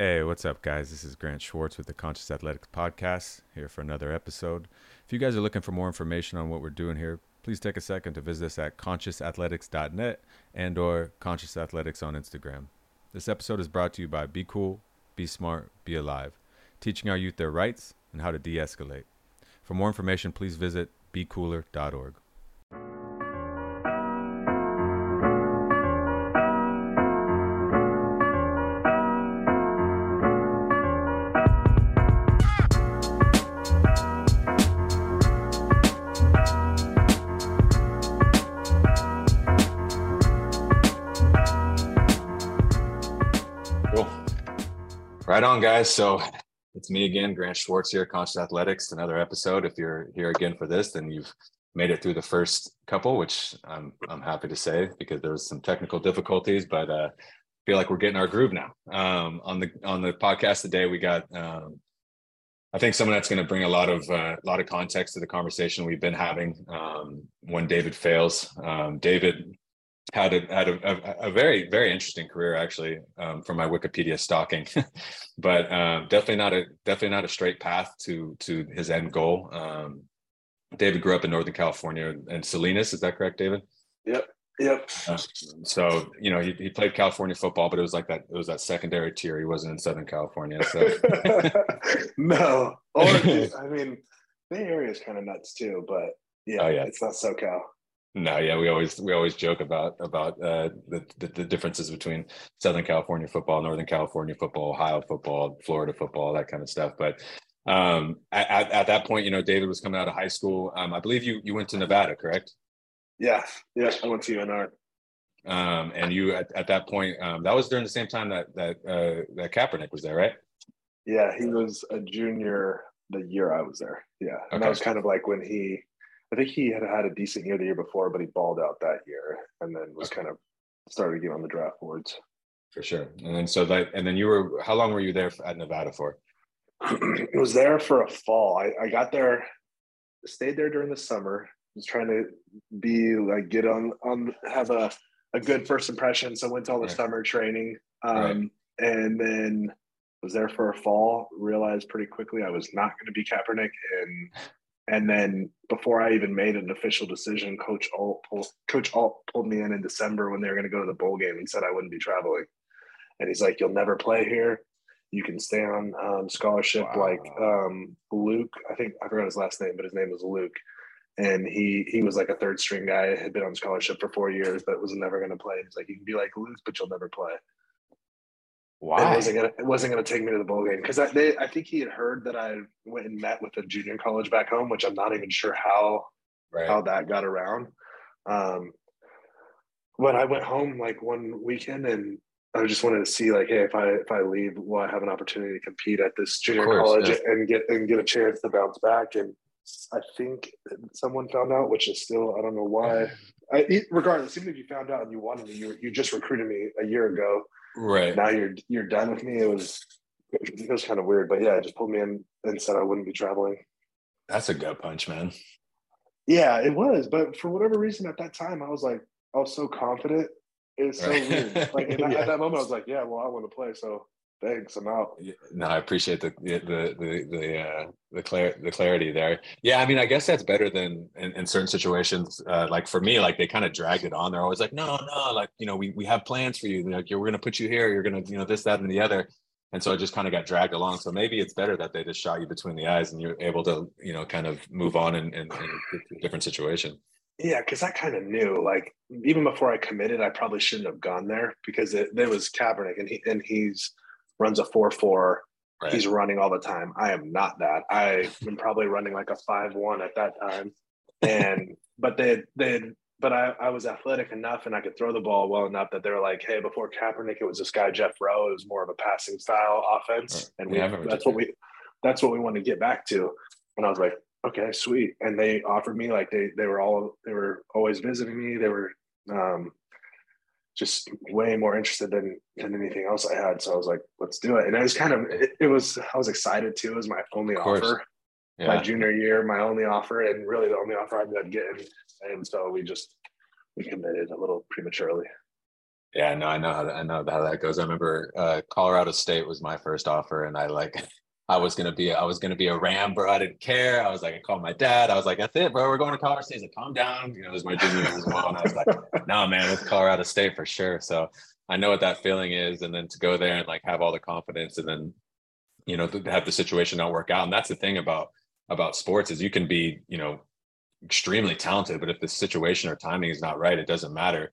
Hey, what's up, guys? This is Grant Schwartz with the Conscious Athletics Podcast, here for another episode. If you guys are looking for more information on what we're doing here, please take a second to visit us at consciousathletics.net and or Conscious Athletics on Instagram. This episode is brought to you by Be Cool, Be Smart, Be Alive, teaching our youth their rights and how to de-escalate. For more information, please visit becooler.org. on, guys. So it's me again, Grant Schwartz here, Conscious Athletics. Another episode. If you're here again for this, then you've made it through the first couple, which I'm I'm happy to say because there was some technical difficulties, but uh, feel like we're getting our groove now. Um, on the on the podcast today, we got um, I think someone that's going to bring a lot of a uh, lot of context to the conversation we've been having um, when David Fales, Um, David had a had a, a, a, very very interesting career actually um, from my Wikipedia stalking, but um, definitely not a definitely not a straight path to to his end goal. Um, David grew up in Northern California and Salinas. Is that correct, David? Yep. Yep. Uh, so you know he, he played California football, but it was like that. It was that secondary tier. He wasn't in Southern California. So no, or I mean, Bay Area is kind of nuts too, but yeah, oh, yeah. it's not SoCal. No, yeah, we always we always joke about about uh, the, the, the differences between Southern California football, Northern California football, Ohio football, Florida football, that kind of stuff. But um, at, at that point, you know, David was coming out of high school. Um, I believe you you went to Nevada, correct? Yeah, yeah, I went to UNR. Um, and you at, at that point, um, that was during the same time that that uh, that Kaepernick was there, right? Yeah, he was a junior the year I was there. Yeah, and okay. that was kind of like when he I think he had had a decent year the year before, but he balled out that year and then was kind of started getting on the draft boards. For sure. And then so that and then you were how long were you there at Nevada for? it was there for a fall. I, I got there, stayed there during the summer. Was trying to be like get on on have a a good first impression. So went to all the right. summer training. Um, right. and then was there for a fall, realized pretty quickly I was not going to be Kaepernick and and then before I even made an official decision, Coach Ault pulled, Coach Ault pulled me in in December when they were going to go to the bowl game and said I wouldn't be traveling. And he's like, "You'll never play here. You can stay on um, scholarship wow. like um, Luke. I think I forgot his last name, but his name was Luke. And he he was like a third string guy. Had been on scholarship for four years, but was never going to play. He's like, you can be like Luke, but you'll never play. Why? It wasn't gonna it wasn't gonna take me to the bowl game because I they, I think he had heard that I went and met with a junior college back home, which I'm not even sure how right. how that got around. Um, but I went home like one weekend and I just wanted to see like, hey, if I if I leave, will I have an opportunity to compete at this junior course, college yeah. and get and get a chance to bounce back? And I think someone found out, which is still I don't know why. I, regardless, even if you found out and you wanted me, you you just recruited me a year ago right. Now you're you're done with me. It was it was kind of weird but yeah it just pulled me in and said i wouldn't be traveling. That's a gut punch man. Yeah it was but for whatever reason at that time i was like i was so confident. It was so right. weird. Like that, yeah. at that moment i was like yeah well i want to play so thanks i'm out. No i appreciate the the the the uh the clar- the clarity there. Yeah i mean i guess that's better than in, in certain situations uh like for me like they kind of dragged it on. They're always like no no like you know we, we have plans for you. Like we're gonna put you here. You're gonna you know this that and the other. And so I just kind of got dragged along. So maybe it's better that they just shot you between the eyes and you're able to you know kind of move on and in, in, in a different situation. Yeah, because I kind of knew, like, even before I committed, I probably shouldn't have gone there because it, there was Kaepernick, and he and he's runs a four four. Right. He's running all the time. I am not that. I am probably running like a five one at that time. And but they they but I, I was athletic enough and I could throw the ball well enough that they were like, hey, before Kaepernick, it was this guy Jeff Rowe. It was more of a passing style offense, right. and we yeah, that's what we that's what we want to get back to. And I was like, okay, sweet. And they offered me like they they were all they were always visiting me. They were um, just way more interested than than anything else I had. So I was like, let's do it. And I was kind of it, it was I was excited too. It was my only offer. Yeah. My junior year, my only offer, and really the only offer I ended up getting. And so we just we committed a little prematurely. Yeah, no, I know how that, I know how that goes. I remember uh, Colorado State was my first offer, and I like I was gonna be I was gonna be a Ram, bro. I didn't care. I was like, I called my dad. I was like, that's it, bro. We're going to Colorado State. He's like, calm down. You know, it was my junior year as well. And I was like, no, man, it's Colorado State for sure. So I know what that feeling is. And then to go there and like have all the confidence and then, you know, to have the situation not work out. And that's the thing about about sports is you can be, you know, extremely talented, but if the situation or timing is not right, it doesn't matter.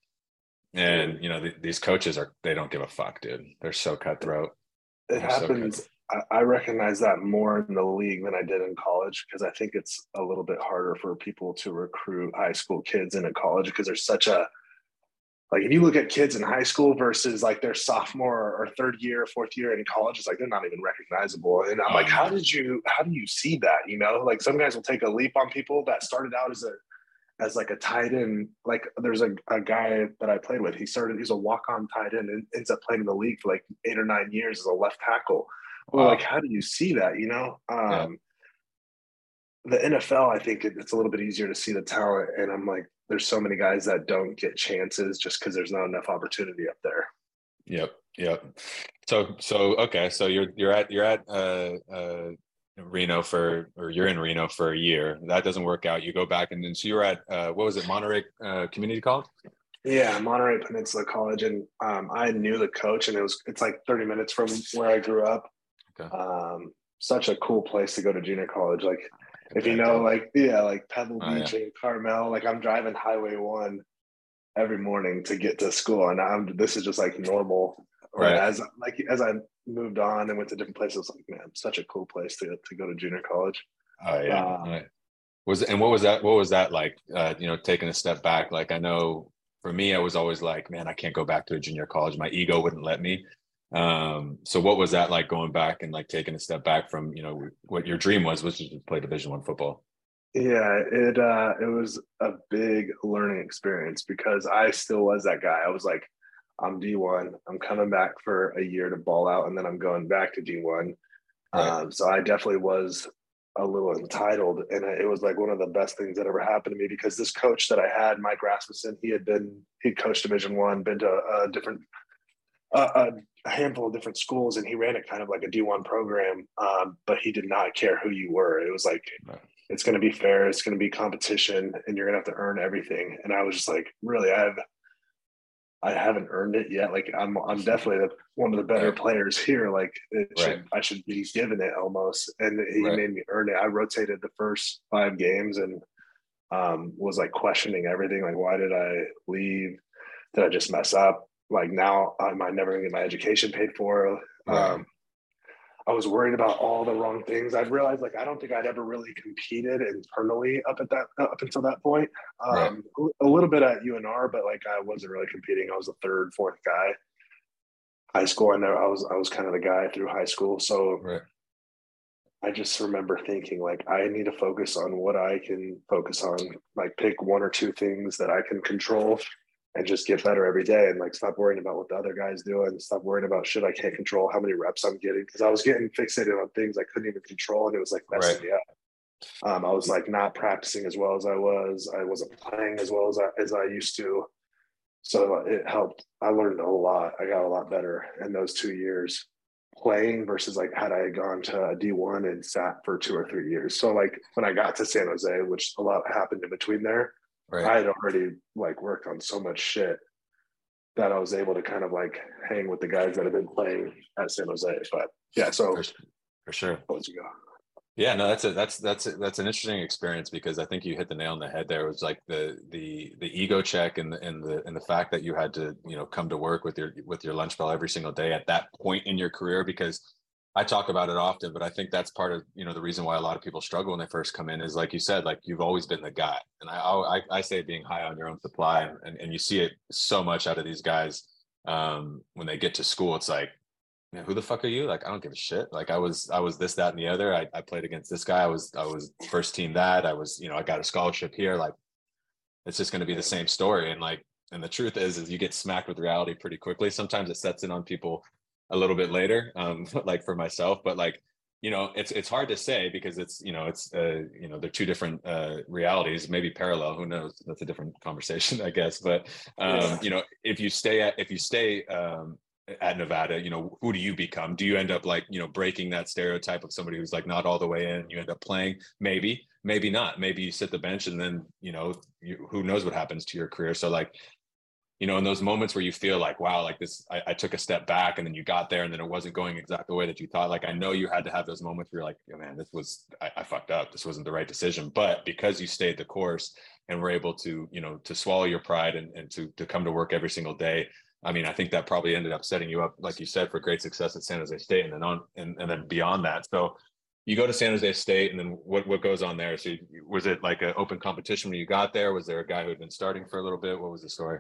And you know, th- these coaches are they don't give a fuck, dude. They're so cutthroat. It They're happens. So I, recognize that more in the league than I did in college because I think it's a little bit harder for people to recruit high school kids into college because there's such a like if you look at kids in high school versus like their sophomore or third year, fourth year in college, it's like they're not even recognizable. And I'm like, how did you how do you see that? You know, like some guys will take a leap on people that started out as a as like a tight end. Like there's a, a guy that I played with. He started he's a walk on tight end and ends up playing in the league for like eight or nine years as a left tackle well, like, how do you see that? You know, um, yeah. the NFL, I think it's a little bit easier to see the talent, and I'm like, there's so many guys that don't get chances just because there's not enough opportunity up there. Yep, yep. So, so okay, so you're you're at you're at uh, uh, Reno for, or you're in Reno for a year. That doesn't work out. You go back, and then so you're at uh, what was it, Monterey uh, Community College? Yeah, Monterey Peninsula College, and um, I knew the coach, and it was it's like 30 minutes from where I grew up. Okay. Um, such a cool place to go to junior college. Like if you know, like yeah, like Pebble oh, Beach yeah. and Carmel. Like I'm driving Highway One every morning to get to school, and I'm this is just like normal. Right. As like as I moved on and went to different places, like man, such a cool place to to go to junior college. Oh yeah. Uh, right. Was and what was that? What was that like? Uh, you know, taking a step back. Like I know for me, I was always like, man, I can't go back to a junior college. My ego wouldn't let me. Um, so what was that like going back and like taking a step back from, you know, what your dream was, which was to play division one football? Yeah, it uh it was a big learning experience because I still was that guy. I was like, I'm D1, I'm coming back for a year to ball out and then I'm going back to D1. Right. Um, so I definitely was a little entitled and it was like one of the best things that ever happened to me because this coach that I had, Mike Rasmussen, he had been he'd coached division one, been to a different a, a, handful of different schools and he ran it kind of like a D1 program. Um, but he did not care who you were. It was like, it's going to be fair. It's going to be competition and you're going to have to earn everything. And I was just like, really, I have, I haven't earned it yet. Like I'm, I'm definitely the, one of the better players here. Like it right. should, I should be given it almost. And he right. made me earn it. I rotated the first five games and um, was like questioning everything. Like, why did I leave? Did I just mess up? Like now am I never gonna get my education paid for? Right. Um, I was worried about all the wrong things. I'd realized like I don't think I'd ever really competed internally up at that up until that point. Um, right. A little bit at UNR, but like I wasn't really competing. I was the third, fourth guy. High school, I know I was I was kind of the guy through high school. So right. I just remember thinking like I need to focus on what I can focus on. Like pick one or two things that I can control and just get better every day and like stop worrying about what the other guys do and stop worrying about shit I can't control, how many reps I'm getting. Cause I was getting fixated on things I couldn't even control and it was like messing right. me up. Um, I was like not practicing as well as I was. I wasn't playing as well as I, as I used to. So it helped. I learned a lot. I got a lot better in those two years playing versus like had I gone to a D1 and sat for two or three years. So like when I got to San Jose, which a lot happened in between there, Right. I had already like worked on so much shit that I was able to kind of like hang with the guys that have been playing at San Jose. But yeah, so for, for sure. I'll let you go. Yeah, no, that's a that's that's a, that's an interesting experience because I think you hit the nail on the head. There it was like the the the ego check and the and the and the fact that you had to you know come to work with your with your lunch bell every single day at that point in your career because I talk about it often, but I think that's part of you know the reason why a lot of people struggle when they first come in is like you said, like you've always been the guy, and I I, I say being high on your own supply, and, and you see it so much out of these guys um, when they get to school. It's like, who the fuck are you? Like I don't give a shit. Like I was I was this that and the other. I, I played against this guy. I was I was first team that. I was you know I got a scholarship here. Like it's just going to be the same story, and like and the truth is is you get smacked with reality pretty quickly. Sometimes it sets in on people a little bit later, um, like for myself. But like you know, it's it's hard to say because it's you know it's uh, you know they're two different uh, realities, maybe parallel. Who knows? That's a different conversation, I guess. But um, yeah. you know, if you stay at if you stay um, at Nevada, you know, who do you become? Do you end up like, you know, breaking that stereotype of somebody who's like not all the way in? You end up playing, maybe, maybe not. Maybe you sit the bench and then, you know, you, who knows what happens to your career. So like, you know, in those moments where you feel like, wow, like this, I, I, took a step back and then you got there and then it wasn't going exactly the way that you thought. Like, I know you had to have those moments where you're like, oh, man, this was, I, I fucked up. This wasn't the right decision. But because you stayed the course and were able to, you know, to swallow your pride and, and to, to come to work every single day, I mean, I think that probably ended up setting you up, like you said, for great success at San Jose State and then on, and, and then beyond that. So you go to San Jose State, and then what what goes on there? So you, was it like an open competition when you got there? Was there a guy who had been starting for a little bit? What was the story?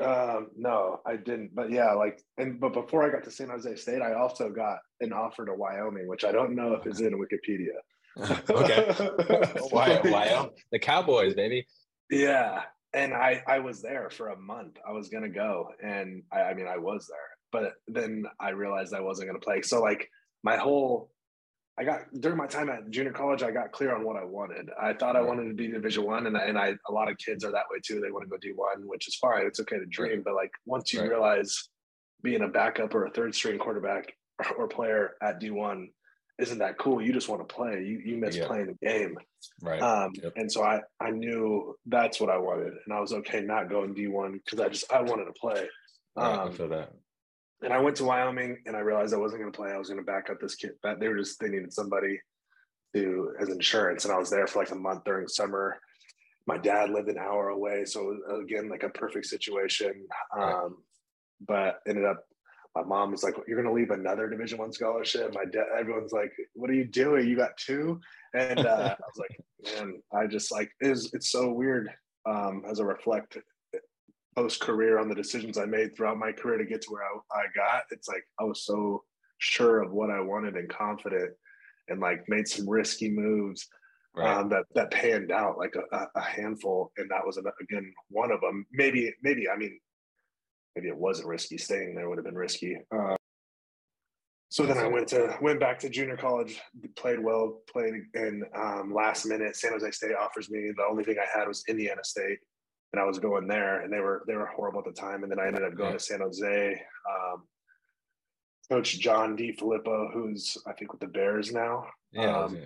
Um, no, I didn't. But yeah, like, and but before I got to San Jose State, I also got an offer to Wyoming, which I don't know if is in Wikipedia. okay, Wyoming, the Cowboys, baby. Yeah, and I I was there for a month. I was gonna go, and I, I mean I was there, but then I realized I wasn't gonna play. So like my whole I got during my time at junior college, I got clear on what I wanted. I thought I wanted to be in Division One, and and I a lot of kids are that way too. They want to go D one, which is fine. It's okay to dream, but like once you right. realize being a backup or a third string quarterback or player at D one isn't that cool. You just want to play. You you miss yeah. playing the game, right? Um, yep. And so I I knew that's what I wanted, and I was okay not going D one because I just I wanted to play. Right, um, I feel that and I went to Wyoming and I realized I wasn't going to play. I was going to back up this kid. But they were just they needed somebody to as insurance, and I was there for like a month during summer. My dad lived an hour away, so again, like a perfect situation. Um, but ended up, my mom was like, "You're going to leave another Division One scholarship." My dad, everyone's like, "What are you doing? You got two? And uh, I was like, "Man, I just like is it's so weird." Um, as I reflect post career on the decisions I made throughout my career to get to where I, I got, it's like I was so sure of what I wanted and confident and like made some risky moves right. um, that that panned out like a, a handful. And that was again one of them. Maybe, maybe, I mean, maybe it wasn't risky. Staying there would have been risky. Uh, so then I went to went back to junior college, played well, played, and um, last minute San Jose State offers me the only thing I had was Indiana State, and I was going there, and they were they were horrible at the time. And then I ended up going to San Jose. Um, Coach John DeFilippo, who's I think with the Bears now. Yeah, um,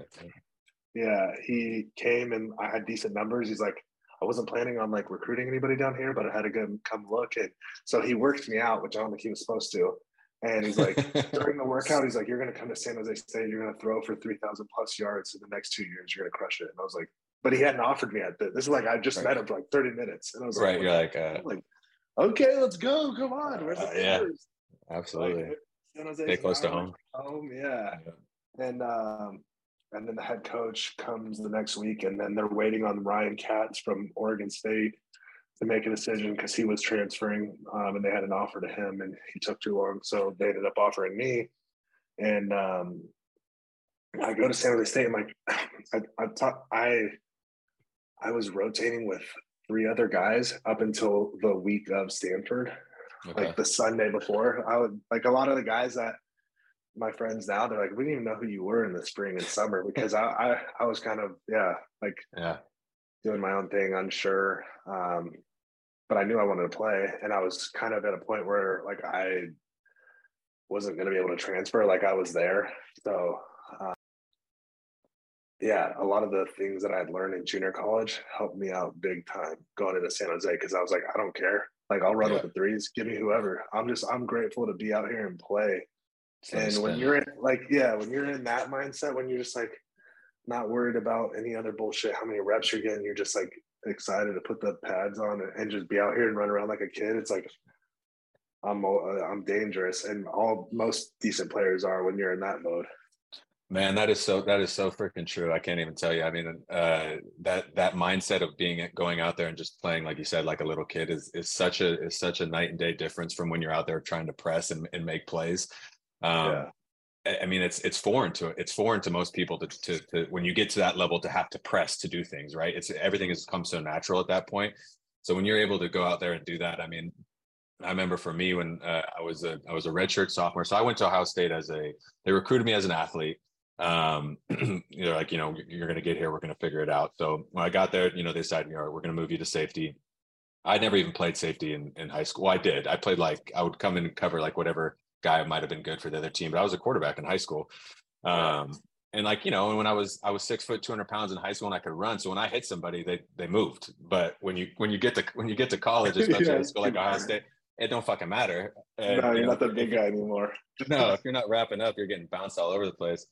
yeah, he came and I had decent numbers. He's like, I wasn't planning on like recruiting anybody down here, but I had a good come look. And so he worked me out, which I don't think he was supposed to. And he's like, during the workout, he's like, You're gonna come to San Jose State, you're gonna throw for three thousand plus yards in the next two years, you're gonna crush it. And I was like, but he hadn't offered me at this. This is like I just right. met him for like 30 minutes. And I was right, like, you're like, uh, like, okay, let's go. Come on. Where's the uh, yeah, absolutely. Like, Stay close to home. Home, yeah. yeah. And um, and then the head coach comes the next week, and then they're waiting on Ryan Katz from Oregon State to make a decision because he was transferring, um, and they had an offer to him, and he took too long, so they ended up offering me. And um, I go to San Jose State. I'm like, I, I, talk, I I was rotating with three other guys up until the week of Stanford, okay. like the Sunday before. I would like a lot of the guys that my friends now, they're like, we didn't even know who you were in the spring and summer because I, I, I was kind of, yeah, like yeah, doing my own thing, unsure. Um, but I knew I wanted to play. And I was kind of at a point where like I wasn't going to be able to transfer like I was there. So yeah, a lot of the things that I had learned in junior college helped me out big time going into San Jose because I was like, I don't care. Like I'll run yeah. with the threes, give me whoever. I'm just I'm grateful to be out here and play. And when you're in like, yeah, when you're in that mindset, when you're just like not worried about any other bullshit, how many reps you're getting, you're just like excited to put the pads on and, just be out here and run around like a kid. It's like I'm uh, I'm dangerous, and all most decent players are when you're in that mode. Man, that is so that is so freaking true. I can't even tell you. I mean, uh, that that mindset of being going out there and just playing, like you said, like a little kid is is such a is such a night and day difference from when you're out there trying to press and, and make plays. Um, yeah. I mean, it's it's foreign to it's foreign to most people to, to to when you get to that level to have to press to do things right. It's everything has come so natural at that point. So when you're able to go out there and do that, I mean, I remember for me when uh, I was a I was a redshirt sophomore. So I went to Ohio State as a they recruited me as an athlete Um, you know, like you know, you're going to get here, we're going to figure it out. So when I got there, you know, they said, you know, we're going to move you to safety. I never even played safety in, in high school. Well, I did. I played like I would come and cover like whatever guy might have been good for the other team, but I was a quarterback in high school. Um, and like you know, when I was I was six foot, two hundred pounds in high school, and I could run. So when I hit somebody, they they moved. But when you when you get to when you get to college, especially yeah, school like Ohio State, it don't fucking matter. And, no, you're you know, not the big guy anymore. no, if you're not wrapping up, you're getting bounced all over the place.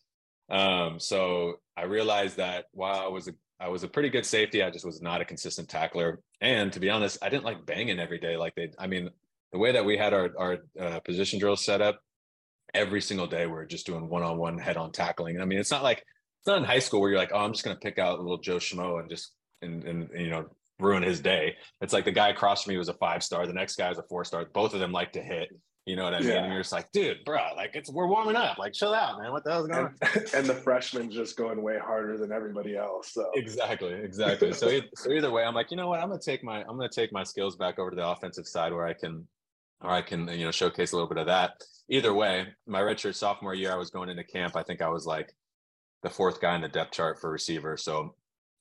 Um, so I realized that while I was a I was a pretty good safety, I just was not a consistent tackler. And to be honest, I didn't like banging every day. Like they, I mean, the way that we had our our uh, position drills set up, every single day we are just doing one on one head on tackling. And I mean, it's not like it's not in high school where you're like, oh, I'm just gonna pick out little Joe Schmo and just and and you know ruin his day. It's like the guy across from me was a five star, the next guy was a four star. Both of them like to hit. You know what I mean? Yeah. And you're just like, dude, bro, like it's we're warming up. Like, chill out, man. What the hell's going on? And the freshman just going way harder than everybody else. So exactly, exactly. so so either way, I'm like, you know what? I'm gonna take my I'm gonna take my skills back over to the offensive side where I can or I can you know showcase a little bit of that. Either way, my redshirt sophomore year, I was going into camp. I think I was like the fourth guy in the depth chart for receiver. So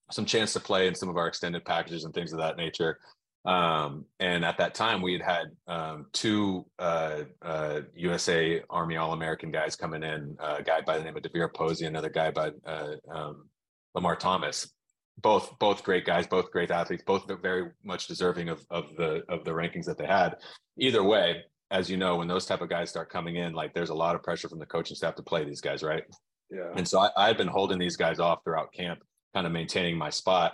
some chance to play in some of our extended packages and things of that nature. Um, and at that time, we had had um, two uh, uh, USA Army All American guys coming in. a guy by the name of DeVier Posey, another guy by uh, um, Lamar Thomas. Both both great guys, both great athletes, both very much deserving of of the of the rankings that they had. Either way, as you know, when those type of guys start coming in, like there's a lot of pressure from the coaching staff to play these guys, right? Yeah. And so I, I've been holding these guys off throughout camp, kind of maintaining my spot.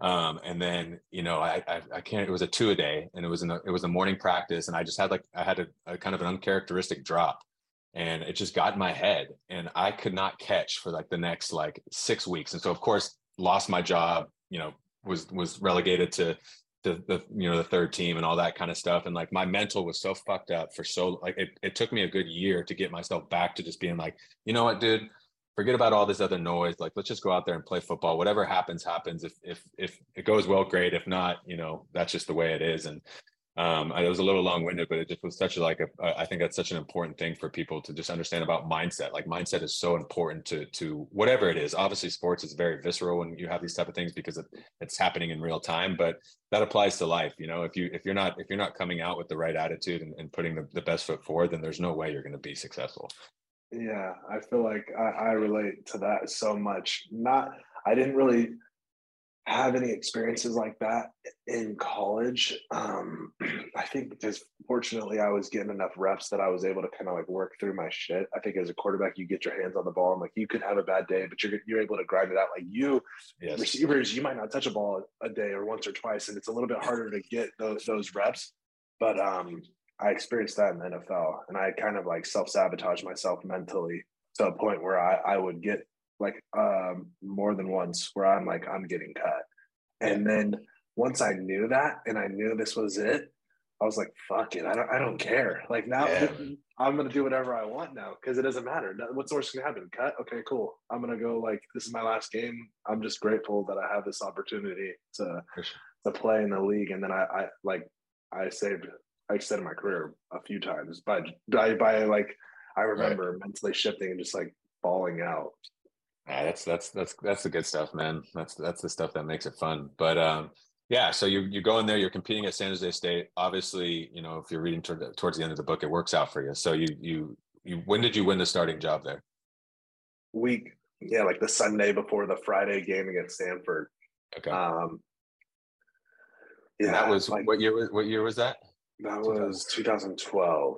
Um, and then you know I, I, I can't. It was a two a day, and it was in a, it was a morning practice, and I just had like I had a, a kind of an uncharacteristic drop, and it just got in my head, and I could not catch for like the next like six weeks, and so of course lost my job. You know, was was relegated to the, the you know the third team and all that kind of stuff and like my mental was so fucked up for so like it, it took me a good year to get myself back to just being like you know what dude forget about all this other noise. Like, let's just go out there and play football. Whatever happens, happens. If if if it goes well, great. If not, you know, that's just the way it is. And um, it was a little long winded, but it just was such a, like a, I think that's such an important thing for people to just understand about mindset. Like mindset is so important to to whatever it is. Obviously, sports is very visceral when you have these type of things because it, it's happening in real time. But that applies to life. You know, if you if you're not if you're not coming out with the right attitude and, and putting the, the best foot forward, then there's no way you're going to be successful. Yeah, I feel like I, I relate to that so much. Not, I didn't really have any experiences like that in college. Um, I think because fortunately I was getting enough reps that I was able to kind of like work through my shit. I think as a quarterback, you get your hands on the ball and like you could have a bad day, but you're you're able to grind it out. Like you yes. receivers, you might not touch a ball a day or once or twice, and it's a little bit harder to get those those reps. But um, I experienced that in the NFL and I kind of like self sabotage myself mentally to a point where I, I would get like um, more than once where I'm like, I'm getting cut. And then once I knew that and I knew this was it, I was like, fuck it. I don't, I don't care. Like now yeah. I'm going to do whatever I want now because it doesn't matter. What's the worst going to happen? Cut? Okay, cool. I'm going to go like, this is my last game. I'm just grateful that I have this opportunity to, to play in the league. And then I, I like, I saved I extended my career a few times, but by, by like I remember right. mentally shifting and just like falling out. Yeah, that's that's that's that's the good stuff, man. That's that's the stuff that makes it fun. But um, yeah, so you you go in there, you're competing at San Jose State. Obviously, you know if you're reading toward the, towards the end of the book, it works out for you. So you you you when did you win the starting job there? Week, yeah, like the Sunday before the Friday game against Stanford. Okay. Um, yeah, and that was like, what year? What year was that? That was 2012.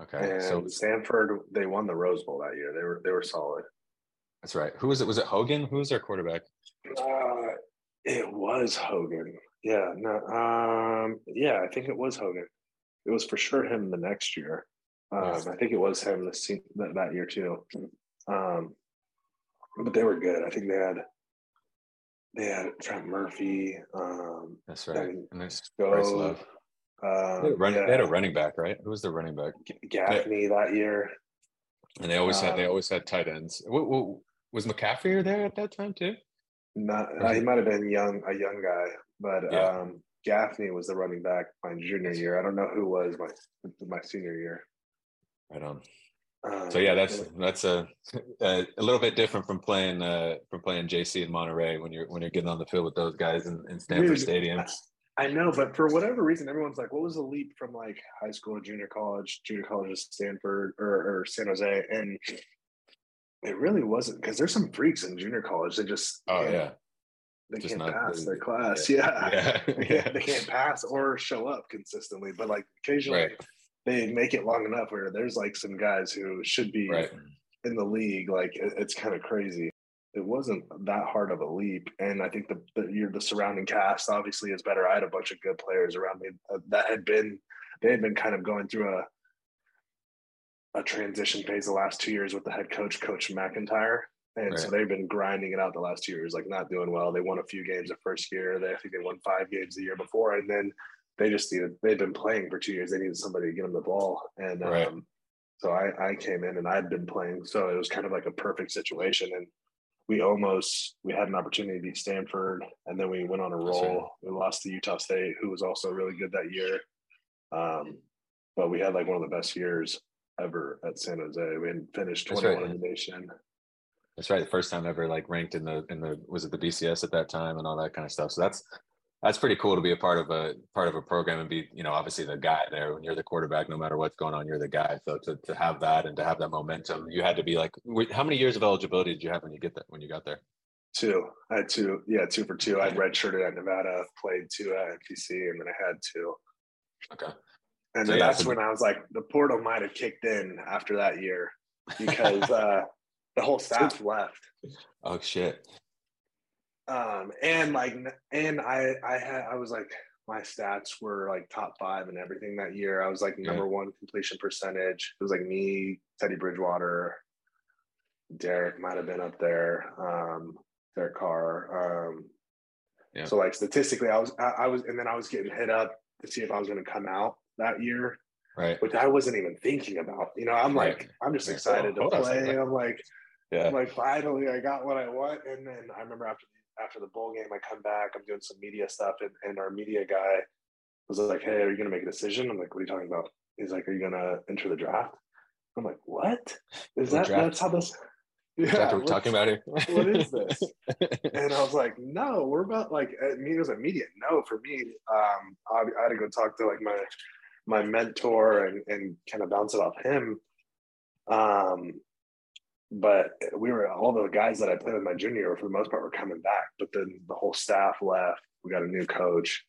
Okay. And so Stanford, they won the Rose Bowl that year. They were they were solid. That's right. Who was it? Was it Hogan? Who was their quarterback? Uh, it was Hogan. Yeah. No. Um. Yeah, I think it was Hogan. It was for sure him the next year. Um, yes. I think it was him the that, that year too. Um, but they were good. I think they had they had Trent Murphy. Um, That's right. And, and there's Bryce Love. Um, they, run, yeah. they, had a running back, right? Who was the running back? Gaffney that year. And they always um, had they um, always had tight ends. What, what, was McCaffrey there at that time too? Not he might have been young, a young guy, but yeah. um, Gaffney was the running back my junior year. I don't know who was my my senior year. Right on. so yeah, that's that's a, a, a little bit different from playing uh, from playing JC in Monterey when you're when you're getting on the field with those guys in, in Stanford Stadium. I know, but for whatever reason, everyone's like, "What was the leap from like high school to junior college, junior college to Stanford or, or San Jose?" And it really wasn't because there's some freaks in junior college. They just oh yeah, they just can't pass the, their class. Yeah, yeah. yeah. they, can't, they, can't, pass or show up consistently. But like occasionally, right they make it long enough where there's like some guys who should be right. in the league. Like it, it's kind of crazy. It wasn't that hard of a leap, and I think the the, the surrounding cast obviously is better. I had a bunch of good players around me uh, that had been they had been kind of going through a a transition phase the last two years with the head coach, Coach MacIntyre. And right. so they've been grinding it out the last two years, like not doing well. They won a few games the first year. They I think they won five games the year before, and then they just needed they've been playing for two years. They needed somebody to get them the ball. And right. um, so I, I came in and I'd been playing. So it was kind of like a perfect situation. And we almost we had an opportunity to beat Stanford and then we went on a roll. We lost to Utah State, who was also really good that year. Um, but we had like one of the best years ever at San Jose. We had finished 21 right. in the nation. That's right. The first time ever like ranked in the in the was it the BCS at that time and all that kind of stuff. So that's that's pretty cool to be a part of a part of a program and be you know obviously the guy there when you're the quarterback no matter what's going on you're the guy. So to, to have that and to have that momentum you had to be like how many years of eligibility did you have when you get that when you got there? Two. I had two yeah two for two. I redshirted at nevada played two at MPC and then i had two. Okay. And so, yeah, that's so, when i was like the portal might have kicked in after that year because uh the whole staff left. Oh shit um, and like, and I, I had, I was like, my stats were like top five and everything that year. I was like number yeah. one completion percentage. It was like me, Teddy Bridgewater, Derek might have been up there, um, Derek Carr. Um, yeah. So like statistically, I was, I, I was, and then I was getting hit up to see if I was going to come out that year, right? Which I wasn't even thinking about. You know, I'm right. like, I'm just excited oh, to play. I'm like, yeah. I'm like, finally, I got what I want. And then I remember after after the bowl game, I come back, I'm doing some media stuff, and, and our media guy was like, Hey, are you gonna make a decision? I'm like, What are you talking about? He's like, Are you gonna enter the draft? I'm like, What? Is that draft? that's how this yeah, we're talking about here. what is this? and I was like, no, we're about like me was immediate no for me. Um, I, I, had to go talk to like my my mentor and and kind of bounce it off him. Um, but we were all the guys that I played with my junior for the most part were coming back. But then the whole staff left. We got a new coach,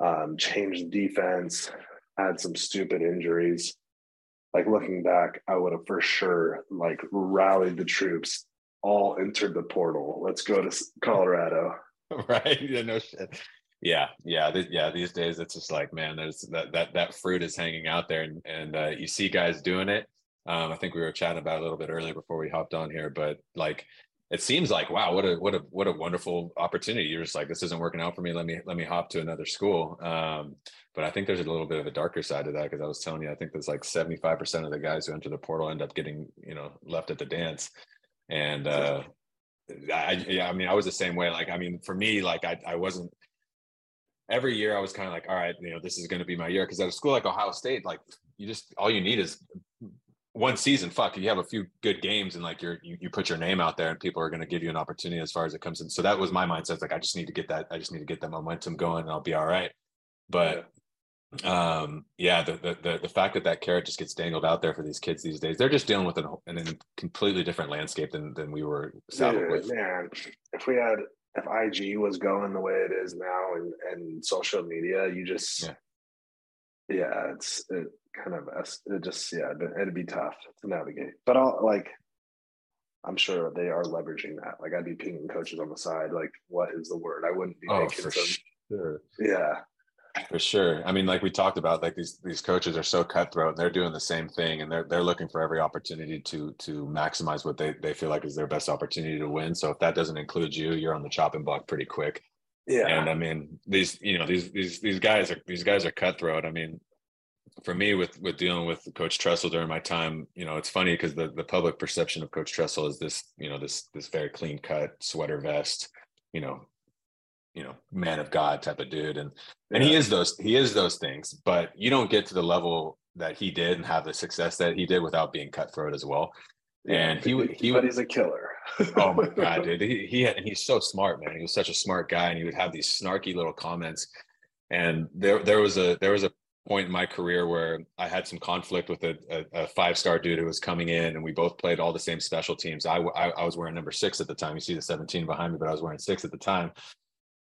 um, changed defense, had some stupid injuries. Like looking back, I would have for sure like rallied the troops, all entered the portal. Let's go to Colorado. right? Yeah, no shit. Yeah, yeah, th- yeah. These days, it's just like, man, there's that that that fruit is hanging out there, and and uh, you see guys doing it, um, I think we were chatting about a little bit earlier before we hopped on here, but like it seems like wow, what a what a what a wonderful opportunity. You're just like this isn't working out for me. Let me let me hop to another school. Um, but I think there's a little bit of a darker side to that because I was telling you, I think there's like 75% of the guys who enter the portal end up getting you know left at the dance, and uh, I yeah, I mean I was the same way. Like I mean for me, like I I wasn't every year I was kind of like, all right, you know, this is going to be my year. Cause at a school like Ohio State, like you just, all you need is one season, fuck, you have a few good games and like you're you, you put your name out there and people are going to give you an opportunity as far as it comes in. So that was my mindset. Like I just need to get that. I just need to get that momentum going and I'll be all right. But um yeah the, the the fact that that carrot just gets dangled out there for these kids these days they're just dealing with an, an completely different landscape than than we were saddled with man if we had if ig was going the way it is now and and social media you just yeah, yeah it's it, kind of it just yeah it'd be tough to navigate. But i'll like i'm sure they are leveraging that. Like i'd be pinging coaches on the side like what is the word? I wouldn't be oh, for some, sure. Yeah. For sure. I mean like we talked about like these these coaches are so cutthroat and they're doing the same thing and they're they're looking for every opportunity to to maximize what they they feel like is their best opportunity to win. So if that doesn't include you you're on the chopping block pretty quick. Yeah. And i mean these you know these these these guys are these guys are cutthroat. I mean for me with with dealing with coach tressel during my time you know it's funny because the, the public perception of coach tressel is this you know this this very clean cut sweater vest you know you know man of god type of dude and and he is those he is those things but you don't get to the level that he did and have the success that he did without being cutthroat as well. And he he, he but he's a killer. oh my god, dude! He he had, he's so smart, man. He was such a smart guy, and he would have these snarky little comments. And there there was a there was a point in my career where I had some conflict with a, a, a five star dude who was coming in, and we both played all the same special teams. I, I, I was wearing number six at the time. You see the seventeen behind me, but I was wearing six at the time.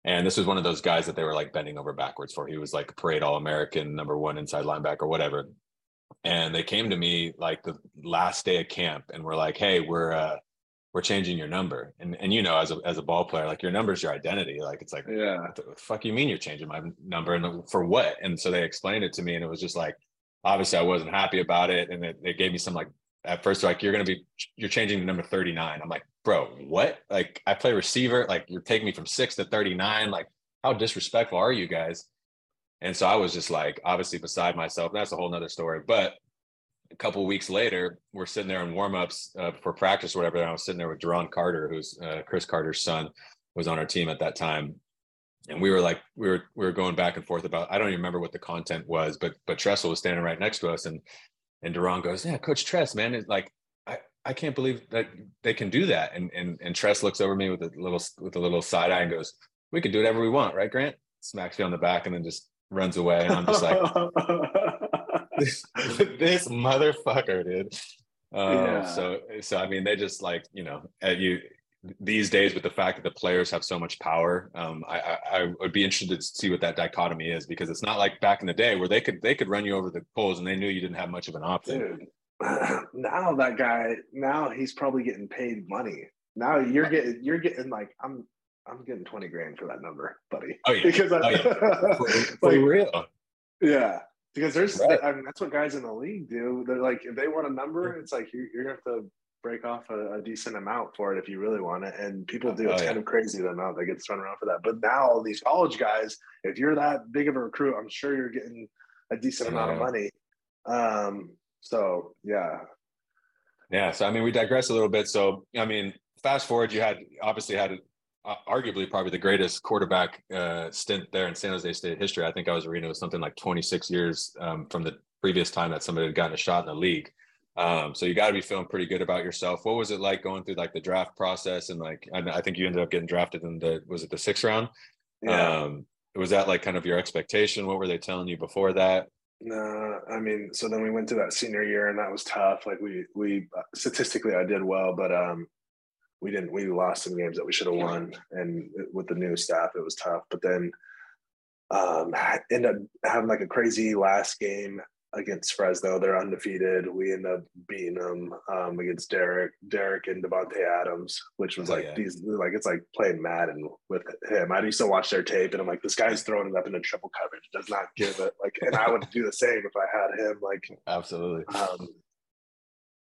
And this was one of those guys that they were like bending over backwards for. He was like parade All American, number one inside linebacker, whatever. And they came to me like the last day of camp and were like, "Hey, we're uh, we're changing your number. And and you know, as a as a ball player, like your number is your identity. Like it's like, yeah, what the fuck you mean you're changing my number and for what? And so they explained it to me, and it was just like, obviously I wasn't happy about it, and it, they gave me some like at first like you're gonna be you're changing the number 39. I'm like, bro, what? Like I play receiver, like you're taking me from six to 39. Like how disrespectful are you guys? And so I was just like, obviously beside myself. That's a whole nother story. But a couple weeks later, we're sitting there in warmups uh, for practice or whatever. And I was sitting there with Duron Carter, who's uh, Cris Carter's son, was on our team at that time. And we were like, we were we were going back and forth about. I don't even remember what the content was, but but Tressel was standing right next to us, and and Duron goes, "Yeah, Coach Tress, man, it's like I I can't believe that they can do that." And and and Tress looks over me with a little with a little side eye and goes, "We can do whatever we want, right, Grant?" Smacks me on the back and then just runs away, and I'm just like. this, this motherfucker, dude. Uh, yeah. So, so I mean, they just like you know, you these days with the fact that the players have so much power, um, I, I, I would be interested to see what that dichotomy is because it's not like back in the day where they could they could run you over the poles and they knew you didn't have much of an option. Dude, now that guy, now he's probably getting paid money. Now you're getting you're getting like I'm I'm getting 20 grand for that number, buddy. Oh yeah. Because I, oh, yeah. for, for like, real. Yeah because there's right. I mean that's what guys in the league do. They're like if they want a number, it's like you're, you're gonna have to break off a, a, decent amount for it if you really want it. And people do. Oh, it's yeah. kind of crazy the amount that gets thrown around for that. But now these college guys, if you're that big of a recruit, I'm sure you're getting a decent amount of money. Um, so yeah. Yeah. So I mean we digress a little bit. So I mean, fast forward, you had obviously had arguably probably the greatest quarterback uh, stint there in San Jose State history. I think I was reading it was something like 26 years um, from the previous time that somebody had gotten a shot in the league. Um, so you got to be feeling pretty good about yourself. What was it like going through like the draft process and like I, I think you ended up getting drafted in the was it the sixth round? Yeah. Um, was that like kind of your expectation? What were they telling you before that? No, I mean, so then we went to that senior year and that was tough. Like we we statistically I did well, but um we didn't we lost some games that we should have won and with the new staff it was tough but then um end up having like a crazy last game against Fresno. They're undefeated. We end up beating them um, against Derek Derek and Davante Adams which was oh, like yeah. these like it's like playing Madden with him. I used to watch their tape and I'm like this guy's throwing it up in a triple coverage does not give it like and I would do the same if I had him like absolutely. um,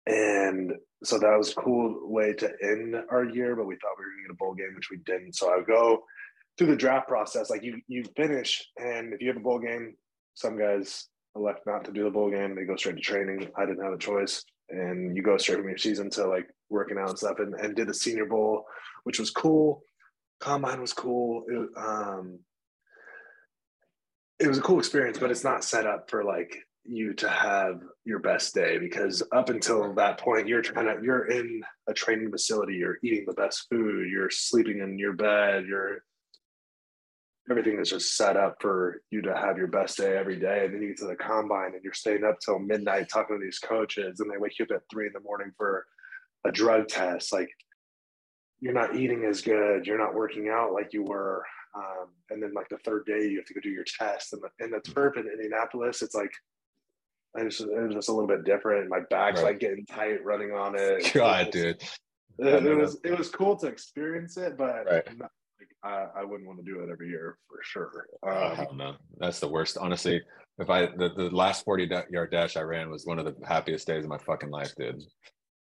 and so that was a cool way to end our year, but we thought we were gonna get a bowl game, which we didn't. So I would go through the draft process. Like you you finish and if you have a bowl game, some guys elect not to do the bowl game, they go straight to training. I didn't have a choice. And you go straight from your season to like working out and stuff and, and did the senior bowl, which was cool. Combine was cool. It, um, it was a cool experience, but it's not set up for like you to have your best day because up until that point you're trying to you're in a training facility you're eating the best food you're sleeping in your bed you're everything is just set up for you to have your best day every day. And then you get to the combine and you're staying up till midnight talking to these coaches and they wake you up at three in the morning for a drug test. Like you're not eating as good you're not working out like you were um, and then like the third day you have to go do your test and the, and the turf in indianapolis it's like I just it was just a little bit different. My back's right. like getting tight running on it. God, it was, dude. It, it was it was cool to experience it, but right. not, like, I, I wouldn't want to do it every year for sure. Um, oh, no, that's the worst. Honestly, if I the, the last forty yard dash I ran was one of the happiest days of my fucking life, dude.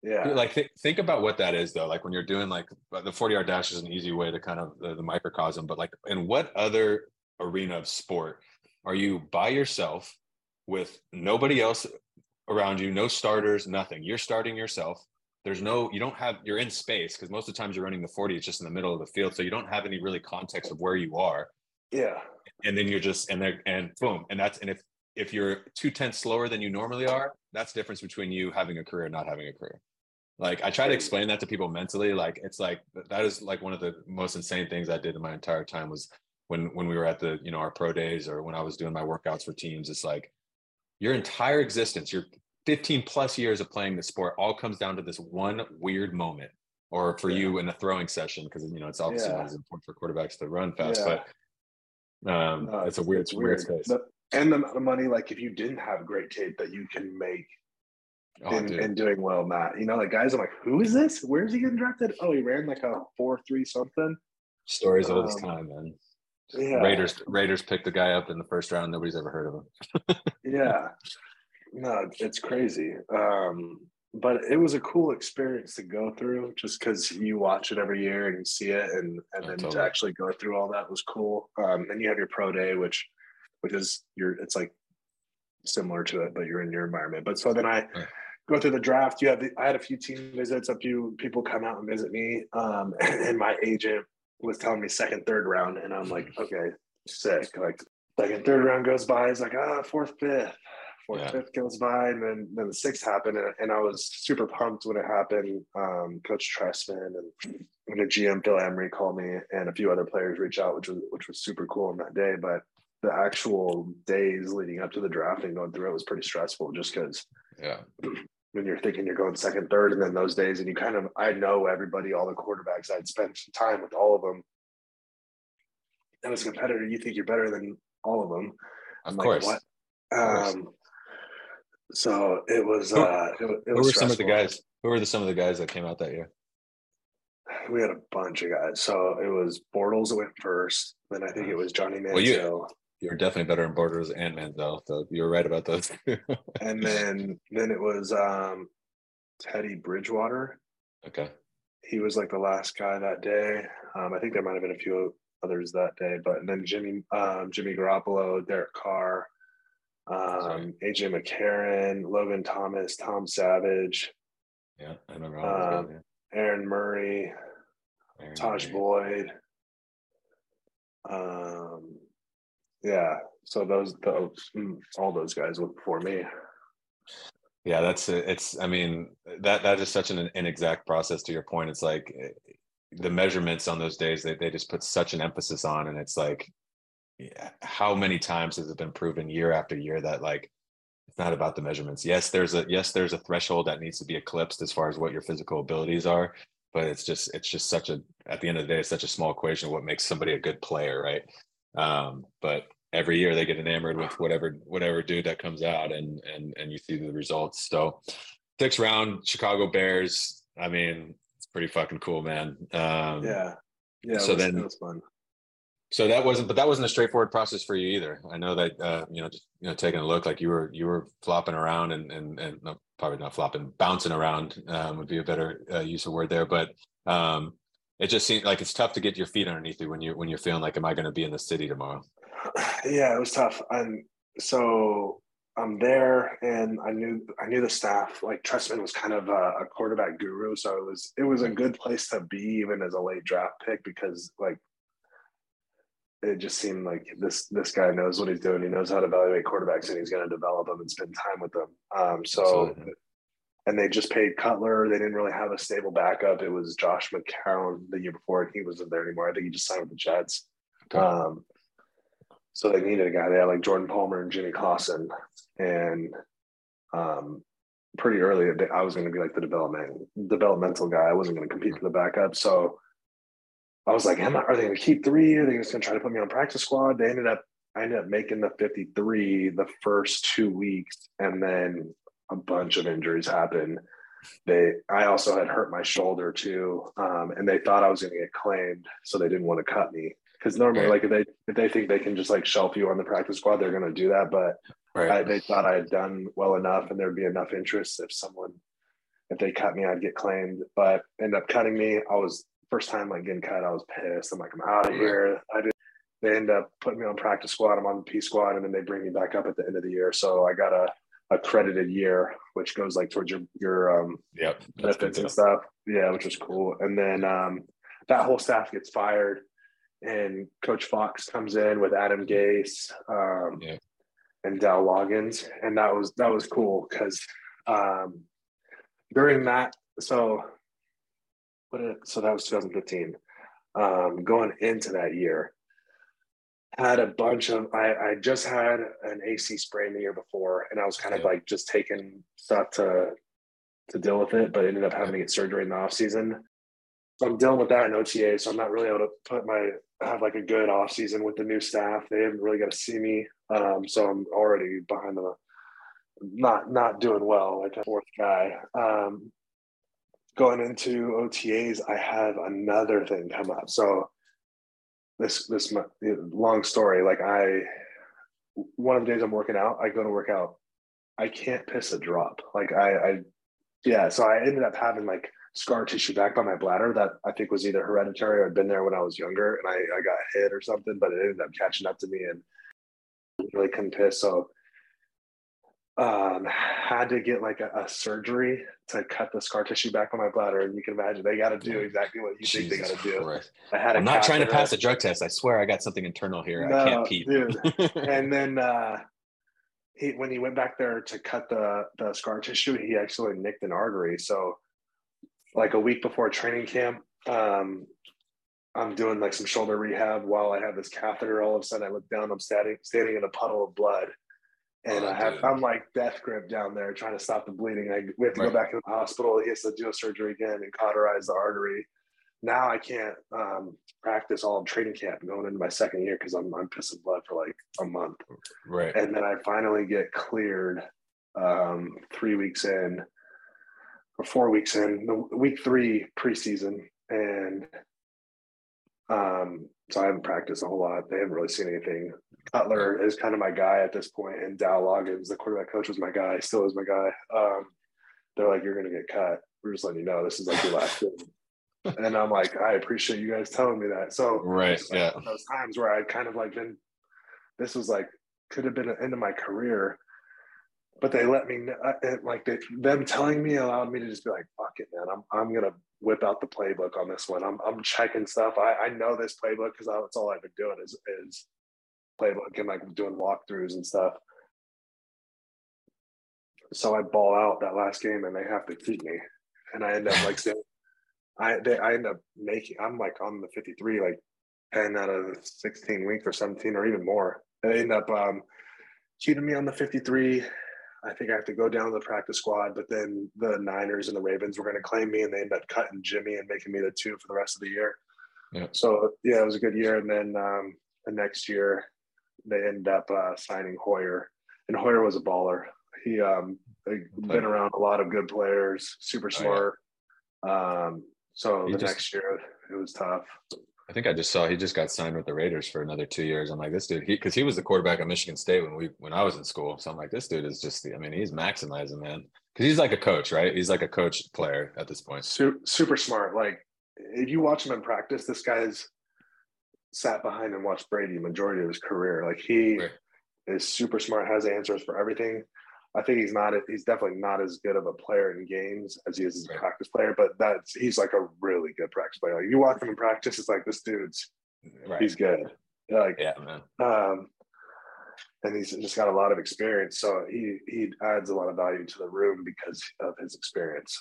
Yeah. Like th- think about what that is though. Like when you're doing like the 40 yard dash is an easy way to kind of the, the microcosm, but like in what other arena of sport are you by yourself with nobody else around you, no starters, nothing. You're starting yourself. There's no, you don't have, you're in space because most of the times you're running the 40, it's just in the middle of the field. So you don't have any really context of where you are. Yeah. And then you're just, and there, and boom. And that's, and if if you're two tenths slower than you normally are, that's the difference between you having a career and not having a career. Like I try to explain that to people mentally. Like it's like that is like one of the most insane things I did in my entire time was when when we were at the you know our pro days or when I was doing my workouts for teams. It's like your entire existence, your 15 plus years of playing the sport, all comes down to this one weird moment. Or for yeah. you in a throwing session, because you know it's obviously yeah. not as important for quarterbacks to run fast, yeah. but um, no, it's a weird, it's weird, weird space. and the amount of money, like if you didn't have great tape that you can make oh, doing well, Matt. You know, like guys, I'm like, who is this? Where's he getting drafted? Oh, he ran like a four three something. Stories um, of his time, man. Yeah. Raiders Raiders picked the guy up in the first round. Nobody's ever heard of him. yeah. No, it's crazy. Um, but it was a cool experience to go through just because you watch it every year and you see it and and oh, then totally. to actually go through all that was cool. Um, and you have your pro day, which which is your it's like similar to it, but you're in your environment. But so then I go through the draft. You have the, I had a few team visits, a few people come out and visit me. Um, and my agent was telling me second, third round, and I'm like, okay, sick. Like second, third round goes by. He's like, ah, fourth, fifth. Fourth, yeah. fifth goes by, and then then the sixth happened, and, and I was super pumped when it happened. Um, Coach Trestman and, and the GM Phil Emery called me, and a few other players reached out, which was which was super cool on that day. But the actual days leading up to the draft and going through it was pretty stressful, just because yeah when you're thinking you're going second, third, and then those days, and you kind of, I know everybody, all the quarterbacks. I'd spent some time with all of them. And as a competitor, you think you're better than all of them. Of I'm course. Like, what? Um, so it was. Who, uh, it, it who was were some of the guys? Who were the, some of the guys that came out that year? We had a bunch of guys. So it was Bortles that went first. Then I think it was Johnny Manziel. Well, you, you're definitely better in Bortles and Manziel. So you're right about those. and then then it was um, Teddy Bridgewater. Okay. He was like the last guy that day. Um, I think there might have been a few others that day, but then Jimmy um, Jimmy Garoppolo, Derek Carr, um, AJ McCarron, Logan Thomas, Tom Savage. Yeah, I remember. Um, Aaron Murray, Aaron Tajh Murray. Boyd. Um, yeah. So those, those mm, all those guys were before me. Yeah, that's it's. I mean, that that is such an inexact process. To your point, it's like eh, the measurements on those days they they just put such an emphasis on, and it's like, how many times has it been proven year after year that like it's not about the measurements. Yes, there's a yes, there's a threshold that needs to be eclipsed as far as what your physical abilities are, but it's just it's just such a at the end of the day, it's such a small equation of what makes somebody a good player, right? Um, but every year they get enamored with whatever whatever dude that comes out and and and you see the results. So sixth round chicago bears. I mean it's pretty fucking cool man. Um yeah. Yeah so was, then was fun. So that wasn't but that wasn't a straightforward process for you either. I know that uh you know just you know taking a look like you were you were flopping around and and and no, probably not flopping bouncing around um, would be a better uh, use of word there. But um it just seems like it's tough to get your feet underneath you when you when you're feeling like am i going to be in the city tomorrow yeah, it was tough. And so I'm there, and I knew I knew the staff. Like Trestman was kind of a, a, quarterback guru, so it was it was a good place to be, even as a late draft pick, because like it just seemed like this this guy knows what he's doing. He knows how to evaluate quarterbacks, and he's going to develop them and spend time with them. Um, so. Absolutely. And they just paid Cutler. They didn't really have a stable backup. It was Josh McCown the year before, and he wasn't there anymore. I think he just signed with the Jets. Okay. Um, so they needed a guy. They had like Jordan Palmer and Jimmy Clausen, and um, pretty early I was going to be like the development developmental guy. I wasn't going to compete for the backup. So I was like, Am I, are they going to keep three? Are they just going to try to put me on practice squad? They ended up I ended up making the 53 the first two weeks, and then a bunch of injuries happened. They I also had hurt my shoulder too, um, and they thought I was going to get claimed, so they didn't want to cut me because normally like if they if they think they can just like shelf you on the practice squad they're going to do that but right. I, they thought i had done well enough and there'd be enough interest if someone if they cut me i'd get claimed but end up cutting me. I was first time like getting cut i was pissed. I'm like i'm out of here. I did they end up putting me on practice squad. I'm on the p squad and then they bring me back up at the end of the year. So i got a accredited year which goes like towards your your um yep, benefits and stuff. Yeah which was cool. And then um that whole staff gets fired and Coach Fox comes in with Adam Gase. Um, yeah. and Dowell Loggains, and that was that was cool because um, during that, so what? So that was 2015. Um, going into that year, had a bunch of I, I just had an AC sprain the year before, and I was kind of like just taking stuff to to deal with it, but ended up having to get surgery in the off season. I'm dealing with that in OTA, so I'm not really able to put my have like a good off season with the new staff. They haven't really got to see me, um, so I'm already behind the not not doing well like a fourth guy. Um, going into OTAs, I have another thing come up. So this this long story. Like I, one of the days I'm working out, I go to work out. I can't piss a drop. Like I, I yeah. So I ended up having like scar tissue back by my bladder that I think was either hereditary or had been there when I was younger, and I, I got hit or something, but it ended up catching up to me and really couldn't piss. So um, had to get like a, a, surgery to cut the scar tissue back on my bladder. And you can imagine they got to do exactly what you Jesus think they got to do. Christ. I had I'm not trying to pass a drug test. I swear I got something internal here. No, I can't pee. and then uh, he, when he went back there to cut the, the scar tissue, he actually nicked an artery. So like a week before training camp, um, I'm doing like some shoulder rehab while I have this catheter. All of a sudden I look down, I'm standing, standing in a puddle of blood and oh, I have, I'm like death grip down there trying to stop the bleeding. I, we have to right. go back to the hospital. He has to do a surgery again and cauterize the artery. Now I can't um, practice all of training camp going into my second year because I'm, I'm pissing blood for like a month. Right. And then I finally get cleared um, three weeks in or four weeks in, the week three preseason. And um, so I haven't practiced a whole lot. They haven't really seen anything. Cutler is kind of my guy at this point, and Dowell Loggains, the quarterback coach, was my guy. Still is my guy. Um, they're like, "You're going to get cut. We're just letting you know this is like your last game." and I'm like, "I appreciate you guys telling me that." So right, yeah, those times where I kind of like been, this was like could have been an end of my career, but they let me know, like they, them telling me allowed me to just be like, "Fuck it, man. I'm I'm gonna whip out the playbook on this one. I'm I'm checking stuff. I, I know this playbook because that's all I've been doing is is playbook and like doing walkthroughs and stuff. So I ball out that last game and they have to keep me, and I end up like saying, I they I end up making. I'm like on the 53 like 10 out of 16 weeks or 17 or even more. They end up um, keeping me on the 53 I think I have to go down to the practice squad, but then the Niners and the Ravens were going to claim me, and they ended up cutting Jimmy and making me the two for the rest of the year. Yeah. So yeah, it was a good year. And then um, the next year, they ended up uh, signing Hoyer, and Hoyer was a baller. He um, been around a lot of good players, super smart. Oh, yeah. um, so he the just, next year, it was tough. I think I just saw he just got signed with the Raiders for another two years. I'm like, this dude, he because he was the quarterback at Michigan State when we when I was in school. So I'm like, this dude is just, I mean, he's maximizing, man. Because he's like a coach, right? He's like a coach player at this point. Super, super smart. Like if you watch him in practice, this guy's sat behind and watched Brady majority of his career. Like he right. is super smart, has answers for everything. I think he's not. He's definitely not as good of a player in games as he is as a right. practice player. But that's he's like a really good practice player. Like you watch him in practice, it's like this dude's right. he's good. Like yeah, man. Um, and he's just got a lot of experience, so he he adds a lot of value to the room because of his experience,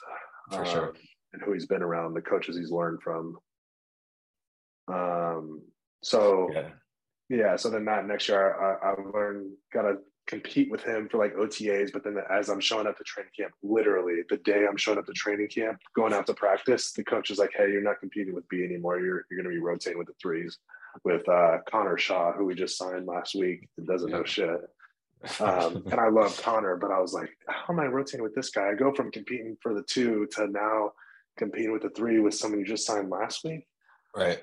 for um, sure, and who he's been around, the coaches he's learned from. Um. So yeah, yeah. So then that next year, I, I learned got to compete with him for like OTAs, but then as I'm showing up to training camp, literally the day I'm showing up to training camp, going out to practice, the coach is like, "Hey, you're not competing with B anymore. You're you're going to be rotating with the threes with uh, Connor Shaw, who we just signed last week. It doesn't know shit. Um, and I love Connor, but I was like, how am I rotating with this guy? I go from competing for the two to now competing with the three with someone you just signed last week. Right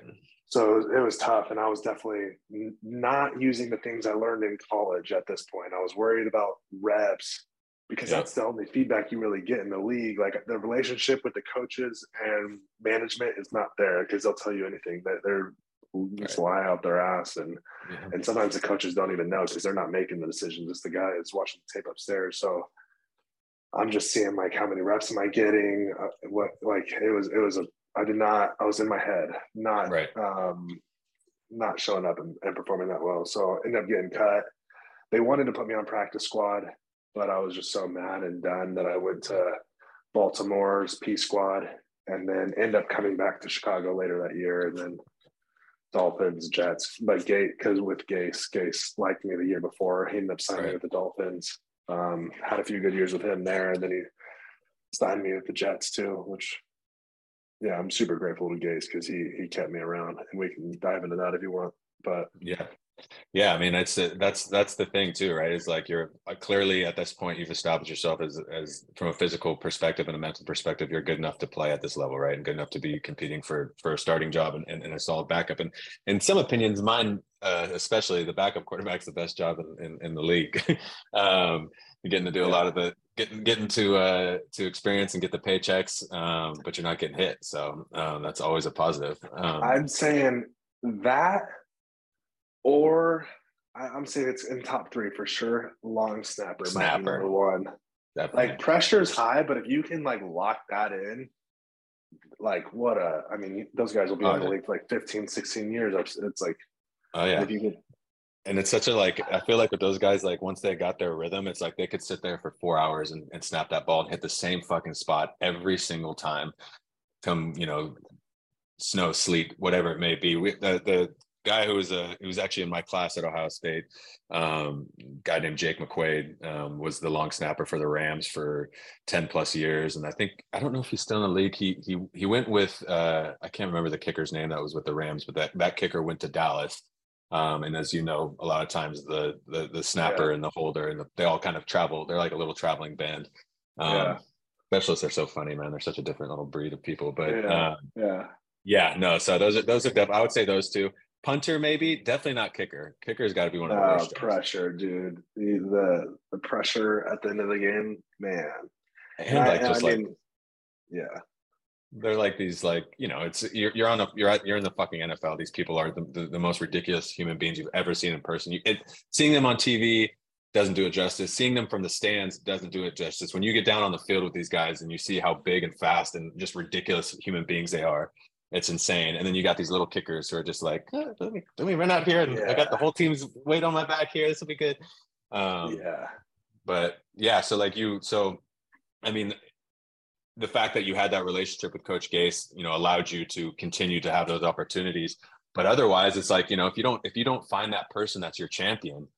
so it was tough and i was definitely not using the things i learned in college at this point. I was worried about reps because that's the only feedback you really get in the league. Like the relationship with the coaches and management is not there because they'll tell you anything. That they're just right. lie out their ass and yeah. and sometimes the coaches don't even know because they're not making the decisions. It's the guy that's watching the tape upstairs. So i'm just seeing like how many reps am i getting? Uh, what like it was it was a I did not. I was in my head, not right. um, not showing up and, and, performing that well. So I ended up getting cut. they wanted to put me on practice squad, but I was just so mad and done that I went to Baltimore's P squad and then end up coming back to Chicago later that year and then Dolphins, Jets. But Gase, because with Gase, Gase liked me the year before. He ended up signing right. with the Dolphins. Um, had a few good years with him there, and then he signed me with the Jets too, which yeah, I'm super grateful to Gase because he he kept me around, and we can dive into that if you want. But yeah, yeah, I mean that's that's that's the thing too, right? Is like you're uh, clearly at this point you've established yourself as as from a physical perspective and a mental perspective, you're good enough to play at this level, right? And good enough to be competing for for a starting job and, and, and a solid backup. And in some opinions, mine uh, especially, the backup quarterback's the best job in, in, in the league. um, you're getting to do a lot of the getting getting to uh to experience and get the paychecks, um, but you're not getting hit. So um, that's always a positive. Um, I'm saying that or I, am saying it's in top three for sure. Long snapper, snapper. number one. Definitely. Like pressure's high, but if you can like lock that in, like what a I mean, those guys will be oh, in the yeah. league for like 15, 16 years. It's like oh yeah. If you could, and it's such a like I feel like with those guys, like once they got their rhythm, it's like they could sit there for four hours and, and snap that ball and hit the same fucking spot every single time. Come, you know, snow, sleet, whatever it may be. We, the the guy who was a who was actually in my class at Ohio State, um, guy named Jake McQuaide, um, was the long snapper for the Rams for ten plus years, and I think I don't know if he's still in the league. He he he went with uh, I can't remember the kicker's name that was with the Rams, but that that kicker went to Dallas. Um, and as you know, a lot of times the the, the snapper yeah. and the holder and the, they all kind of travel. They're like a little traveling band. Um, yeah. Specialists are so funny, man. They're such a different little breed of people. But yeah, um, yeah, yeah. No, so those are those are. Def- I would say those two punter maybe definitely not kicker kicker's got to be one of the uh, worst pressure dude the, the, the pressure at the end of the game man and like I, just I like mean, yeah they're like these like you know it's you're, you're on a you're at you're in the fucking nfl these people are the, the, the most ridiculous human beings you've ever seen in person you it, seeing them on tv doesn't do it justice seeing them from the stands doesn't do it justice when you get down on the field with these guys and you see how big and fast and just ridiculous human beings they are it's insane. And then you got these little kickers who are just like, oh, let, me, let me run out here. And yeah. I got the whole team's weight on my back here. This will be good. Um, yeah. But yeah, so like you, so I mean, the fact that you had that relationship with Coach Gase, you know, allowed you to continue to have those opportunities. But otherwise, it's like you know, if you don't if you don't find that person that's your champion,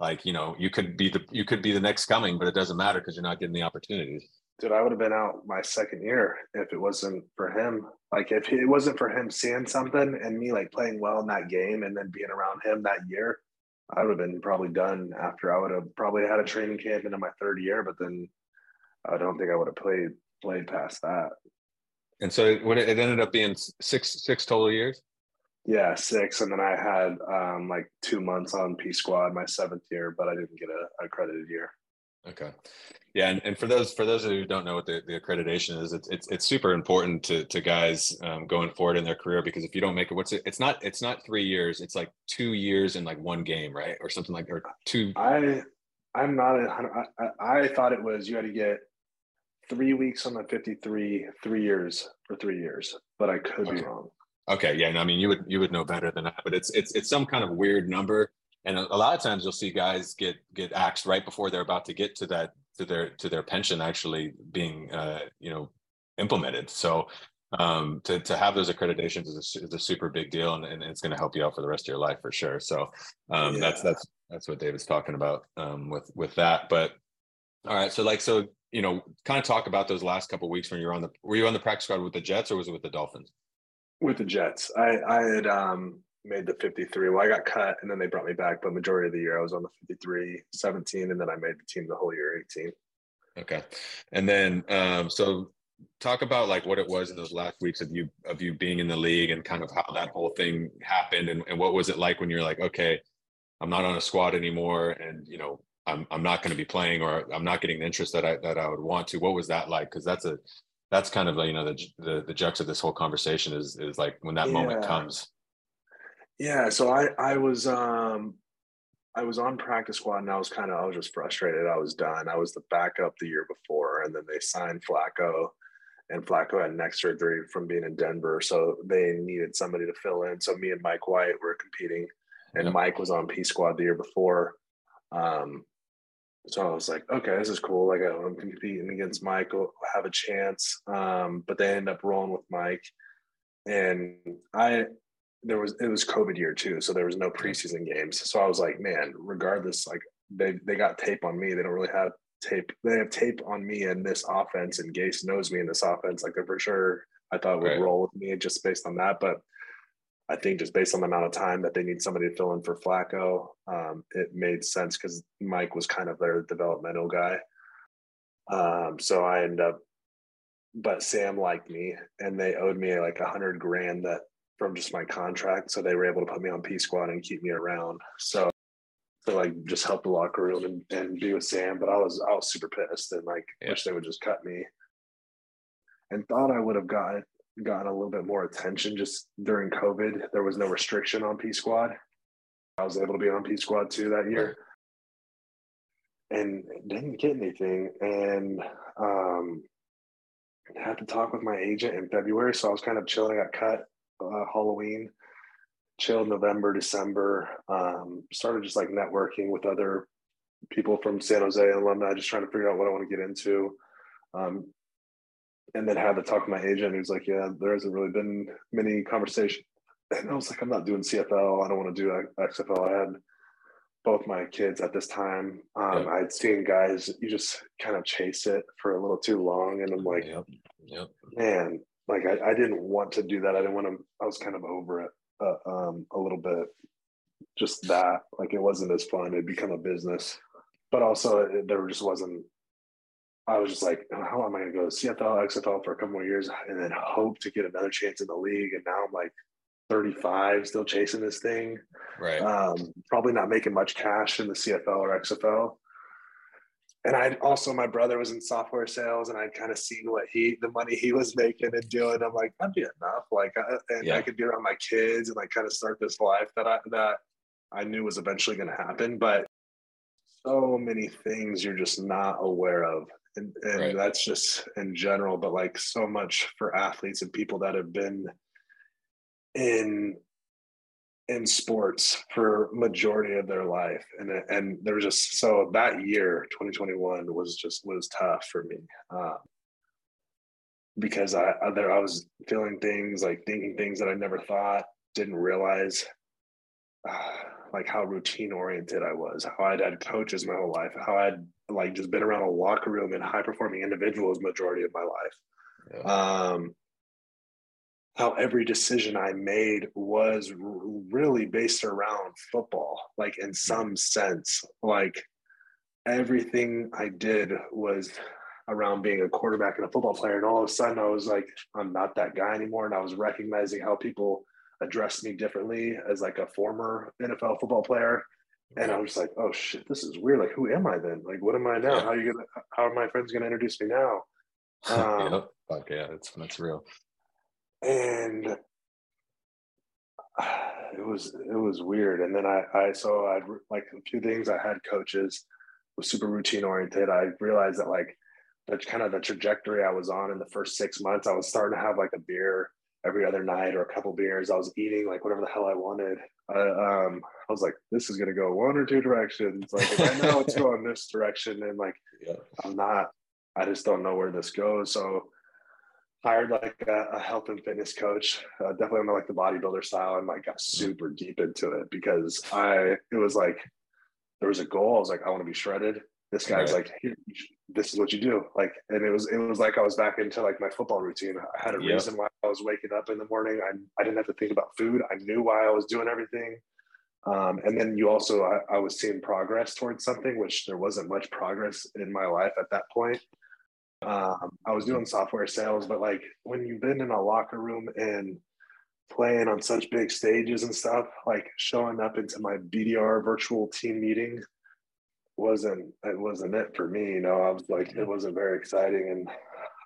like you know, you could be the you could be the next coming, but it doesn't matter because you're not getting the opportunities dude, I would have been out my second year if it wasn't for him. Like if it wasn't for him seeing something and me like playing well in that game and then being around him that year, I would have been probably done after I would have probably had a training camp into my third year, but then I don't think I would have played played past that. And so when it, ended up being six six total years. Yeah, six, and then I had um, like two months on P squad my seventh year, but I didn't get a accredited year. Okay. Yeah, and, and for those for those who don't know what the, the accreditation is, it's, it's it's super important to to guys um, going forward in their career because if you don't make it, what's it? It's not it's not three years. It's like two years in like one game, right, or something like or two. I I'm not. A, I, I thought it was you had to get three weeks on the 53, three years for three years, but I could okay. be wrong. Okay, yeah, no, I mean you would you would know better than that, but it's it's it's some kind of weird number and a, a, lot of times you'll see guys get get axed right before they're about to get to that to their to their pension actually being uh, you know implemented so um, to, to have those accreditations is a, is a super big deal and, and it's going to help you out for the rest of your life for sure so um, yeah. that's that's that's what david's talking about um, with with that but all right so like so you know kind of talk about those last couple weeks when you were on the were you on the practice squad with the jets or was it with the dolphins with the jets i i had um made the 53. Well, I got cut and then they brought me back, but majority of the year I was on the 53, 17, and then I made the team the whole year 18. Okay. And then um so talk about like what it was in those last weeks of you of you being in the league and kind of how that whole thing happened and, and what was it like when you're like, okay, I'm not on a squad anymore and you know I'm I'm not going to be playing or I'm not getting the interest that I that I would want to. What was that like? Because that's a that's kind of you know the the the jux of this whole conversation is is like when that yeah. moment comes yeah, so I I was um I was on practice squad and I was kind of I was just frustrated. I was done. I was the backup the year before, and then they signed Flacco, and Flacco had neck surgery from being in Denver, so they needed somebody to fill in. So me and Mike White were competing, and Mike was on P squad the year before. Um, so I was like, okay, this is cool. Like I'm competing against Mike, I'll have a chance. Um, but they end up rolling with Mike, and I there was it was COVID year too, so there was no preseason games. So I was like, man, regardless, like they they got tape on me. They don't really have tape. They have tape on me in this offense, and Gase knows me in this offense. Like they're for sure. I thought would right. roll with me just based on that, but I think just based on the amount of time that they need somebody to fill in for Flacco, um, it made sense because Mike was kind of their developmental guy. Um, so I end up, but Sam liked me, and they owed me like a hundred grand that from just my contract, so they were able to put me on P squad and keep me around. So to like just help the locker room and, and be with Sam. But I was I was super pissed and like yeah. wish they would just cut me. And thought I would have got gotten a little bit more attention just during COVID. There was no restriction on P Squad. I was able to be on P Squad too that year. And didn't get anything. And um had to talk with my agent in February. So I was kind of chilling. I got cut uh, Halloween chilled November, December. Um, started just like networking with other people from San Jose alumni, just trying to figure out what I want to get into. Um, and then had to talk to my agent who's like, yeah, there hasn't really been many conversation. And I was like, I'm not doing CFL. I don't want to do XFL. I had both my kids at this time. Um, yep. I'd seen guys, you just kind of chase it for a little too long. And I'm like, yep. Yep. man, like I, I didn't want to do that. I didn't want to, I was kind of over it uh, um, a little bit. Just that, like it wasn't as fun. It'd become a business, but also it, there just wasn't. I was just like, how am I going to go to CFL, XFL for a couple more years, and then hope to get another chance in the league? And now I'm like 35, still chasing this thing. Right. Um, probably not making much cash in the CFL or XFL and I also my brother was in software sales, and I'd kind of seen what he the money he was making and doing. I'm like, that'd be enough. Like, uh, and yeah. I could be around my kids and like kind of start this life that I that I knew was eventually going to happen. But so many things you're just not aware of, and, and right. that's just in general. But like so much for athletes and people that have been in in sports for majority of their life and and there was just so that year 2021 was just was tough for me uh, because I, I there I was feeling things like thinking things that I never thought didn't realize uh, like how routine oriented I was how I'd had coaches my whole life how I'd like just been around a locker room and high performing individuals majority of my life yeah. um how every decision I made was really based around football, like in some sense. Like everything I did was around being a quarterback and a football player. And all of a sudden, I was like, I'm not that guy anymore. And I was recognizing how people addressed me differently as like a former NFL football player. And I was like, oh shit, this is weird. Like, who am I then? Like, what am I now? How are you gonna? How are my friends gonna introduce me now? Um, yep. Fuck yeah, that's that's real and it was it was weird and then i i so i like a few things i had coaches was super routine oriented i realized that like that's kind of the trajectory i was on in the first six months i was starting to have like a beer every other night or a couple beers i was eating like whatever the hell i wanted I, um, I was like this is going to go one or two directions like i know it's going this direction and like yeah. i'm not i just don't know where this goes so hired like a, a, health and fitness coach, uh, definitely on like the bodybuilder style, and like got super deep into it because I it was like there was a goal. I was like, I want to be shredded. This guy's right. like, this is what you do. Like, and it was it was like I was back into like my football routine. I had a yep. reason why I was waking up in the morning. I I didn't have to think about food. I knew why I was doing everything. Um, and then you also I, I was seeing progress towards something, which there wasn't much progress in my life at that point. Um, I was doing software sales, but like when you've been in a locker room and playing on such big stages and stuff, like showing up into my BDR virtual team meeting wasn't it wasn't it for me. You know, I was like it wasn't very exciting, and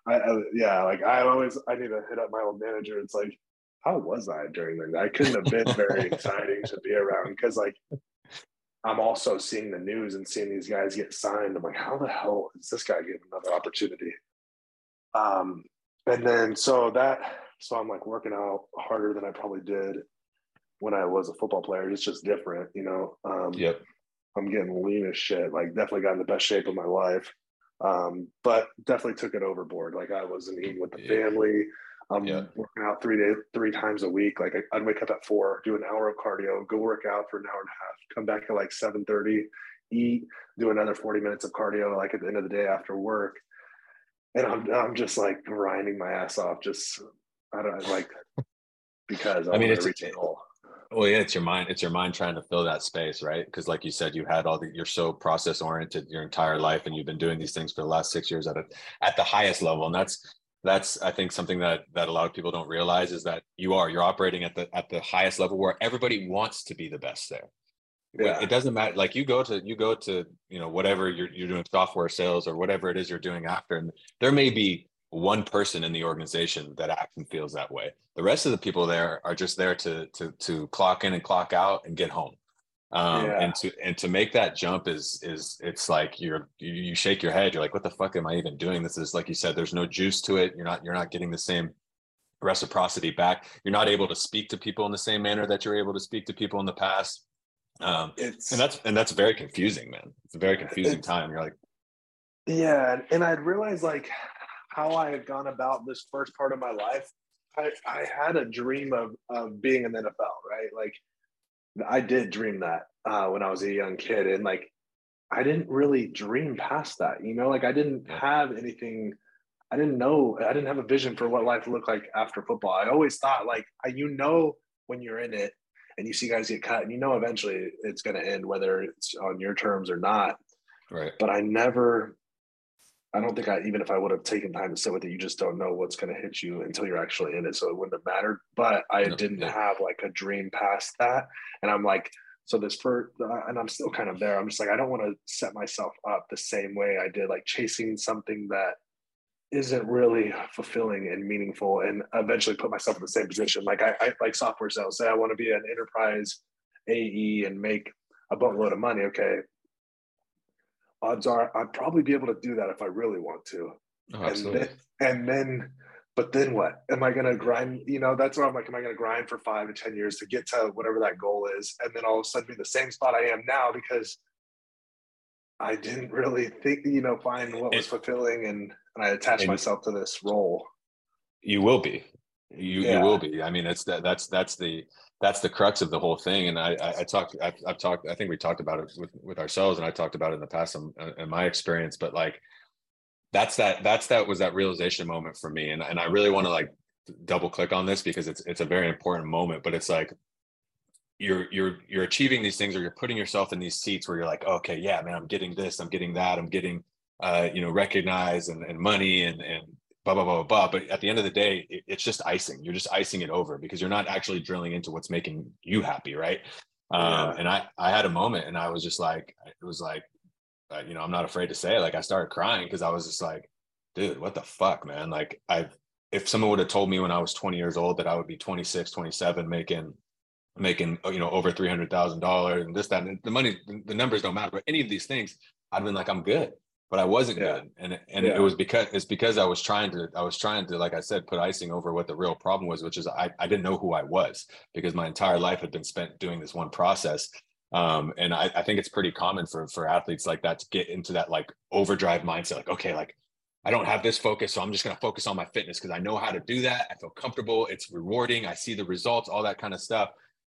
I, I yeah, like I always I need to hit up my old manager. It's like how was I during the? I couldn't have been very exciting to be around because like I'm also seeing the news and seeing these guys get signed. I'm like, how the hell is this guy getting another opportunity? Um, and then so that so I'm like working out harder than I probably did when I was a football player. It's just different, you know. Um, yep. I'm getting lean as shit. Like definitely got in the best shape of my life. Um, but definitely took it overboard. Like I wasn't eating with the yeah. family. I'm yeah. working out three days, three times a week. Like I'd wake up at four, do an hour of cardio, go work out for an hour and a half, come back at like 7:30, eat, do another 40 minutes of cardio, like at the end of the day after work. And I'm I'm just like grinding my ass off, just I don't like because I, I mean it's a. Well, yeah, it's your mind. It's your mind trying to fill that space, right? Because, like you said, you had all the. You're so process oriented your entire life, and you've been doing these things for the last six years at a, at the highest level, and that's that's I think something that that a lot of people don't realize is that you are you're operating at the at the highest level where everybody wants to be the best there. Yeah. It doesn't matter. Like you go to you go to you know whatever you're you're doing software sales or whatever it is you're doing after, and there may be one person in the organization that actually feels that way. The rest of the people there are just there to to to clock in and clock out and get home. Um, yeah. and to and to make that jump is is it's like you're you, you shake your head. You're like, what the fuck am I even doing? This is like you said. There's no juice to it. You're not you're not getting the same reciprocity back. You're not able to speak to people in the same manner that you're able to speak to people in the past. Um, it's, and that's and that's very confusing, man. It's a very confusing time. You're like, yeah, and I'd realized like how I had gone about this first part of my life, I, I had a dream of, of being in the NFL, right? Like I did dream that uh, when I was a young kid. And like, I didn't really dream past that, you know, like I didn't have anything. I didn't know, I didn't have a vision for what life looked like after football. I always thought like, I, you know, when you're in it and you see guys get cut and you know, eventually it's going to end, whether it's on your terms or not. Right. But I never I don't think I even if I would have taken time to sit with it, you just don't know what's going to hit you until you're actually in it. So it wouldn't have mattered. But I no, didn't have like a dream past that, and I'm like, so this for, and I'm still kind of there. I'm just like, I don't want to set myself up the same way I did, like chasing something that isn't really fulfilling and meaningful, and eventually put myself in the same position. Like I, I like software sales. Say I want to be an enterprise AE and make a boatload of money. Okay, odds are I'd probably be able to do that if I really want to. Oh, and then, and then, but then what? Am I going to grind? You know, that's where I'm like, am I going to grind for five to 10 years to get to whatever that goal is? And then all of a sudden be the same spot I am now because I didn't really think, you know, find what was fulfilling and, and I attached and myself to this role. You will be. You, yeah. you will be. I mean, it's that that's that's the that's the crux of the whole thing. And I, I, I talked, I've, I've, talked, I think we talked about it with, with ourselves and I talked about it in the past in, in my experience, but like, that's that, that's that was that realization moment for me. And, and I really want to like double click on this because it's, it's a very important moment, but it's like, you're, you're, you're achieving these things or you're putting yourself in these seats where you're like, okay, yeah, man, I'm getting this, I'm getting that, I'm getting, uh, you know, recognized and, and money and, and blah blah blah blah. But at the end of the day, it, it's just icing. You're just icing it over because you're not actually drilling into what's making you happy, right? Um, yeah. And I I had a moment, and I was just like, it was like, uh, you know, I'm not afraid to say it. Like I started crying because I was just like, dude, what the fuck, man? Like I, if someone would have told me when I was 20 years old that I would be 26, 27, making making you know over three hundred thousand dollars and this that and the money the numbers don't matter but any of these things I'd been like I'm good but I wasn't yeah. good. And and yeah. it was because it's because I was trying to I was trying to like I said put icing over what the real problem was, which is I I didn't know who I was because my entire life had been spent doing this one process. Um, and I, I think it's pretty common for for athletes like that to get into that like overdrive mindset, like okay, like I don't have this focus, so I'm just going to focus on my fitness because I know how to do that. I feel comfortable. It's rewarding. I see the results, all that kind of stuff.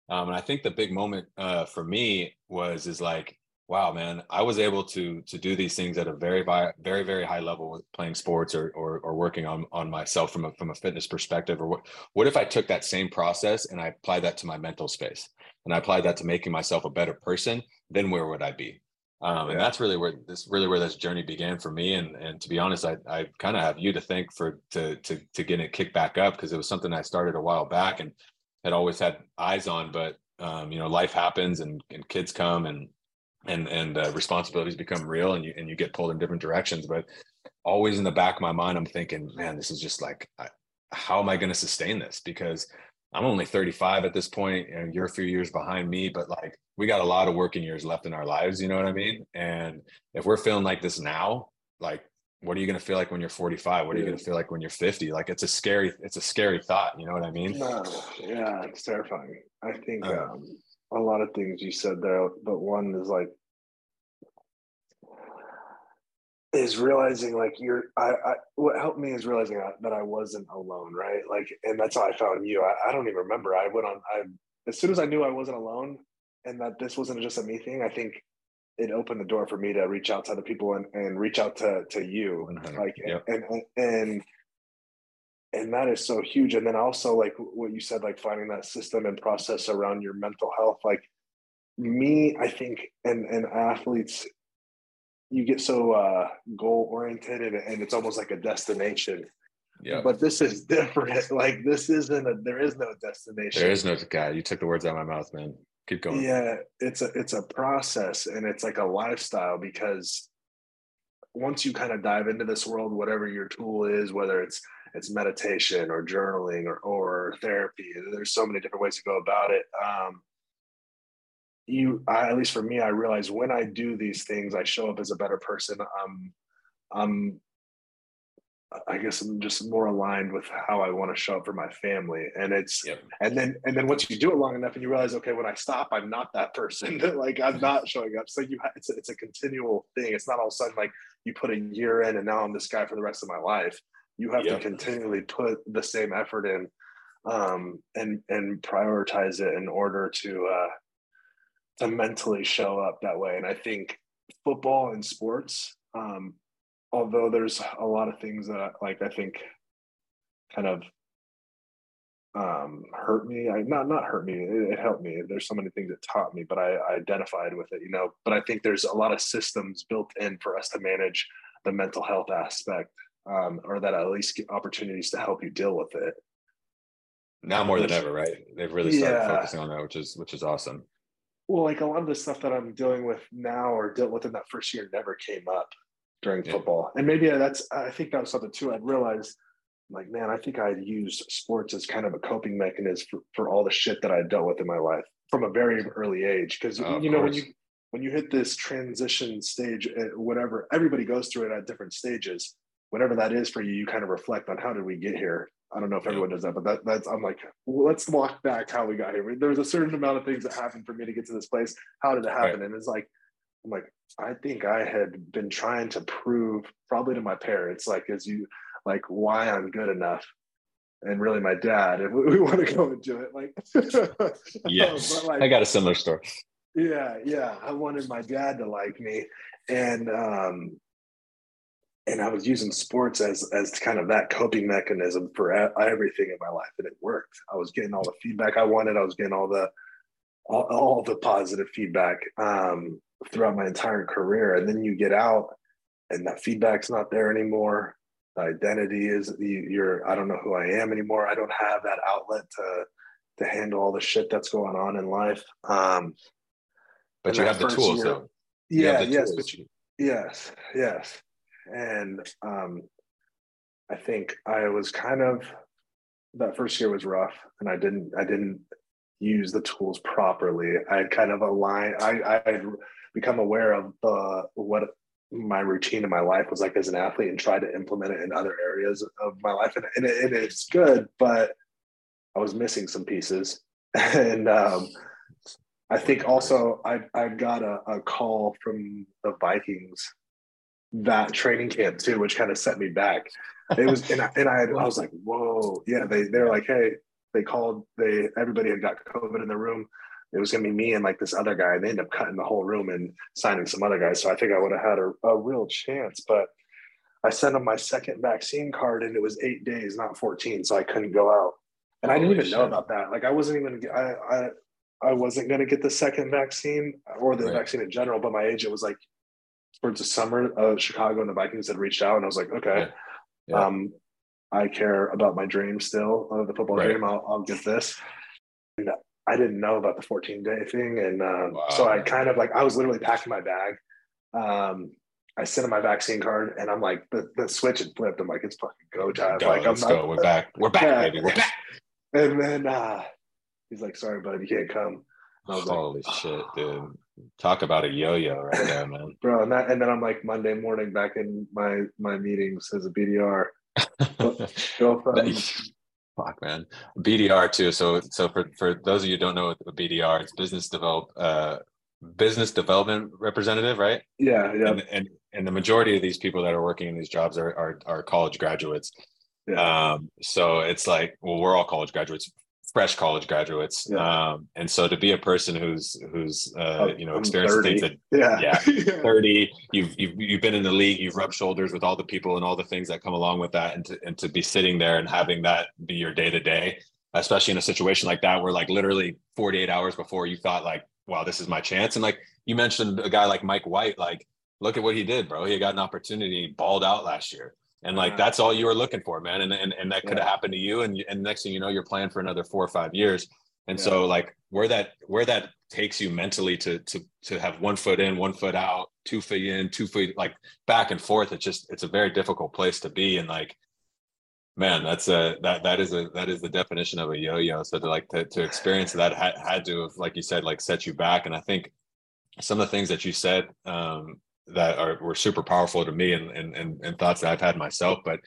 Um, and I think the big moment uh, for me was is like wow man i was able to to do these things at a very very very high level with playing sports or or, or working on on myself from a from a fitness perspective or what what if i took that same process and i applied that to my mental space and i applied that to making myself a better person then where would i be? Um, and that's really where this really where this journey began for me. And and to be honest i i kind of have you to thank for to to to get it kicked back up because it was something i started a while back and had always had eyes on but um, you know life happens and, and kids come and and and uh, responsibilities become real and you and you get pulled in different directions but always in the back of my mind i'm thinking man this is just like I, how am i going to sustain this? Because i'm only 35 at this point and you're a few years behind me but like we got a lot of working years left in our lives you know what i mean? And if we're feeling like this now like what are you going to feel like when you're 45 what are you going to feel like when you're 50 like it's a scary it's a scary thought you know what i mean? No, yeah it's terrifying. I think uh, um, a lot of things you said there, but one is like is realizing like you're I, I what helped me is realizing that I wasn't alone, right? Like, and that's how I found you. I, I don't even remember. I went on. I as soon as I knew I wasn't alone and that this wasn't just a me thing, I think it opened the door for me to reach out to other people and, and reach out to to you, like yep. and, and and and that is so huge. And then also like what you said, like finding that system and process around your mental health, like me, I think, and and athletes you get so uh, goal oriented and, and it's almost like a destination. Yeah. But this is different. Like this isn't a there is no destination. There is no guy. You took the words out of my mouth, man. Keep going. Yeah, it's a it's a process and it's like a lifestyle because once you kind of dive into this world, whatever your tool is, whether it's it's meditation or journaling or or therapy, there's so many different ways to go about it. Um, you I, at least for me i realize when i do these things i show up as a better person. I'm i'm i guess i'm just more aligned with how i want to show up for my family. And it's yep. and then and then once you do it long enough and you realize okay when i stop i'm not that person. Like i'm not showing up. So you it's a, it's a continual thing. It's not all of a sudden like you put a year in and now i'm this guy for the rest of my life you have yep. to continually put the same effort in um, and and prioritize it in order to uh, to mentally show up that way. And I think football and sports, um, although there's a lot of things that like I think kind of um, hurt me. I not not hurt me. It, it, helped me. There's so many things that taught me, but I, I identified with it, you know. But I think there's a lot of systems built in for us to manage the mental health aspect, um, or that at least get opportunities to help you deal with it. Now more than ever, right? They've really started yeah. focusing on that, which is which is awesome well, like a lot of the stuff that I'm dealing with now or dealt with in that first year never came up during yeah. football. And maybe that's, I think that was something too. I'd realized like, man, I think I used sports as kind of a coping mechanism for, for all the shit that I dealt with in my life from a very early age. Cause oh, you know, course. when you, when you hit this transition stage, eh, whatever, everybody goes through it at different stages. Whatever that is for you, you kind of reflect on how did we get here? I don't know if everyone does that, but that, that's I'm like, well, let's walk back how we got here. There's a certain amount of things that happened for me to get to this place. How did it happen? Right. And it's like, I'm like, I think I had been trying to prove probably to my parents, like as you like why I'm good enough. And really my dad, if we, we want to go into it, like yes, like, I got a similar story. Yeah, yeah. I wanted my dad to like me. And um and I was using sports as as kind of that coping mechanism for everything in my life, and it worked. I was getting all the feedback I wanted. I was getting all the all, all the positive feedback um, throughout my entire career, and then you get out, and that feedback's not there anymore. The identity is you're. I don't know who I am anymore. I don't have that outlet to to handle all the shit that's going on in life. Um, but you have the tools, year, though. yeah. Yes. Tools. But you, yes. Yes and um, I think I was kind of that first year was rough, and I didn't I didn't use the tools properly. I kind of aligned. I I had become aware of the what my routine in my life was like as an athlete and tried to implement it in other areas of my life, and, and, it, it's good, but I was missing some pieces, and um, I think also I I got a, a call from the Vikings that training camp too, which kind of set me back. It was, and I, and I, I was like, whoa, yeah. They they're like, hey, they called, they everybody had got COVID in the room. It was gonna be me and like this other guy. And they end up cutting the whole room and signing some other guys. So I think I would have had a, a real chance, but I sent them my second vaccine card and it was eight days, not 14. So I couldn't go out. And Holy I didn't even shit. know about that. Like I wasn't even I I I wasn't gonna get the second vaccine or the right. vaccine in general, but my agent was like, towards the summer, uh, Chicago and the Vikings had reached out, and I was like, okay, yeah. Yeah. um, I care about my dream still, uh, the football right. dream. I'll, I'll get this. And I didn't know about the 14 day thing, and um, wow. so I kind of like I was literally packing my bag. Um, I sent him my vaccine card, and I'm like, the, the switch had flipped. I'm like, it's fucking go time. Go, like, let's I'm go. We're back. We're back, yeah. baby. We're back. And then uh, he's like, sorry, bud, you can't come. Holy like, shit, dude. Talk about a yo-yo right there, man. Bro, and that and then I'm like Monday morning back in my my meetings as a BDR. Go from Fuck man. BDR too. So so for, for those of you who don't know what a BDR, it's business develop uh business development representative, right? Yeah, yeah. And, and and the majority of these people that are working in these jobs are are, are college graduates. Yeah. Um, so it's like, well, we're all college graduates, fresh college graduates. Yeah. Um, and so to be a person who's who's uh, you know experienced things that yeah, yeah 30, you've, you've you've been in the league, you've rubbed shoulders with all the people and all the things that come along with that, and to and to be sitting there and having that be your day to day, especially in a situation like that where like literally 48 hours before you thought like, wow, this is my chance. And like you mentioned a guy like Mike White, like look at what he did, bro. He got an opportunity, balled out last year and like that's all you were looking for man and and, and that could have yeah. happened to you and and next thing you know you're playing for another four or five years. And yeah. so like where that where that takes you mentally to to to have one foot in one foot out two foot in two feet like back and forth it's just it's a very difficult place to be. And like man that's a that that is a that is the definition of a yo-yo. So to like to, to experience that had, had to have like you said like set you back. And i think some of the things that you said um that are were super powerful to me and, and and and thoughts that I've had myself, but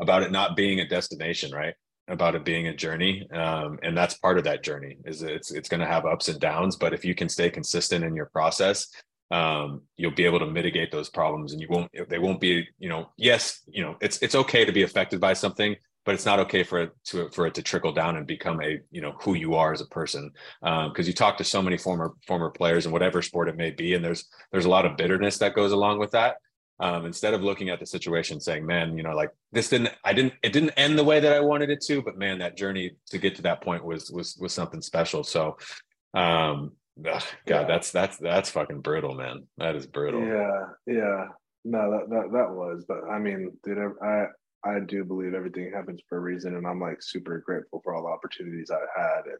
about it not being a destination, right? About it being a journey, um, and that's part of that journey. Is it's it's going to have ups and downs, but if you can stay consistent in your process, um, you'll be able to mitigate those problems, and you won't. They won't be. You know, yes, you know, it's it's okay to be affected by something, but it's not okay for it to for it to trickle down and become a you know who you are as a person. Because um, you talk to so many former former players in whatever sport it may be and there's there's a lot of bitterness that goes along with that. Um, instead of looking at the situation saying man you know like this didn't i didn't it didn't end the way that i wanted it to but man that journey to get to that point was was was something special. So um ugh, god yeah. that's that's that's fucking brutal man. That is brutal. Yeah yeah. No that that, that was but i mean dude i I do believe everything happens for a reason, and I'm like super grateful for all the opportunities I had. And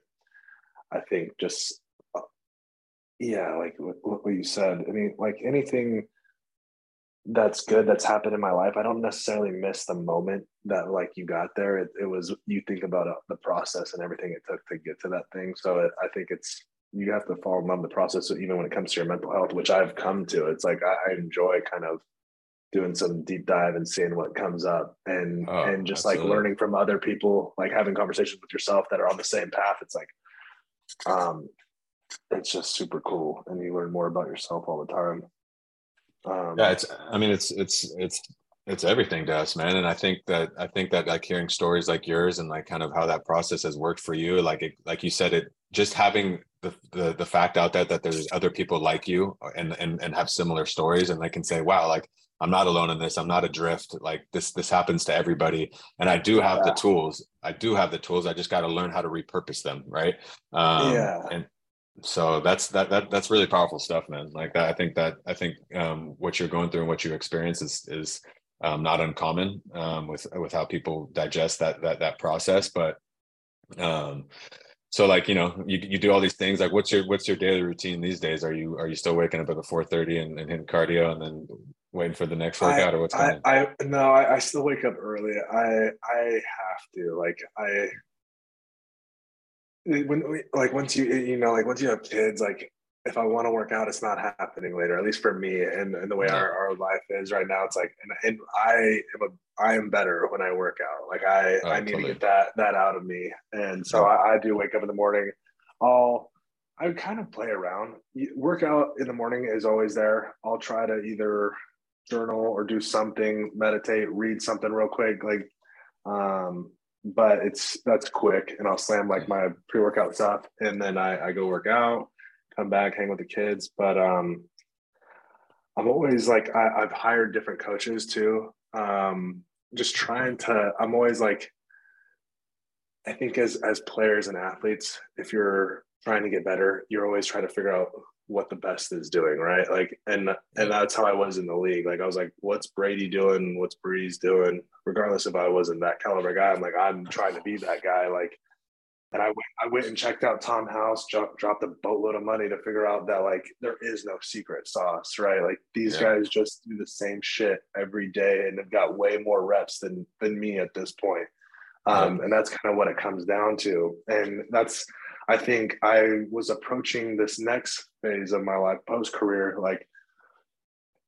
I think just, uh, yeah, like what, what you said. I mean, like anything that's good that's happened in my life, I don't necessarily miss the moment that like you got there. It, it was you think about uh, the process and everything it took to get to that thing. So it, I think it's you have to fall in love with the process, even when it comes to your mental health, which I've come to. It's like I, I enjoy kind of doing some deep dive and seeing what comes up and oh, and just absolutely. like learning from other people like having conversations with yourself that are on the same path. It's like um it's just super cool and you learn more about yourself all the time. Um yeah it's i mean it's it's it's it's everything to us man. And i think that i think that like hearing stories like yours and like kind of how that process has worked for you like it, like you said it just having the, the the fact out there that there's other people like you and and and have similar stories and they can say wow like I'm not alone in this. I'm not adrift. Like this, this happens to everybody. And I do have yeah. the tools. I do have the tools. I just got to learn how to repurpose them. Right. Um, yeah. And so that's, that, that, that's really powerful stuff, man. Like that, I think that, I think um, what you're going through and what you experience is, is um, not uncommon um, with, with how people digest that, that, that process. But um, so like you know you, you do all these things like what's your what's your daily routine these days are you are you still waking up at the 4:30 and, and hitting cardio and then waiting for the next workout I, or what's going I, I no I, I still wake up early I I have to like I when like once you you know like once you have kids like if I want to work out, it's not happening later. At least for me, and, and the way yeah. our, our life is right now, it's like, and, and I am a, I am better when I work out. Like I, oh, I need totally. to get that that out of me, and so yeah. I, I, do wake up in the morning. I'll, I kind of play around. Workout in the morning is always there. I'll try to either journal or do something, meditate, read something real quick, like, um, but it's that's quick, and I'll slam like my pre workout stuff, and then I, I go work out come back, hang with the kids. But um, I'm always like I, have hired different coaches too. Um, just trying to. I'm always like, I think as as players and athletes, if you're trying to get better, you're always trying to figure out what the best is doing, right? Like, and and that's how I was in the league. Like, I was like, what's Brady doing? What's Brees doing? Regardless if I wasn't that caliber guy, I'm like, I'm trying to be that guy. Like, and I went, I went and checked out Tom House, dropped, dropped a boatload of money to figure out that like there is no secret sauce, right? Like these yeah. guys just do the same shit every day and have got way more reps than than me at this point. Um, yeah. And that's kind of what it comes down to. And that's, I think I was approaching this next phase of my life post career, like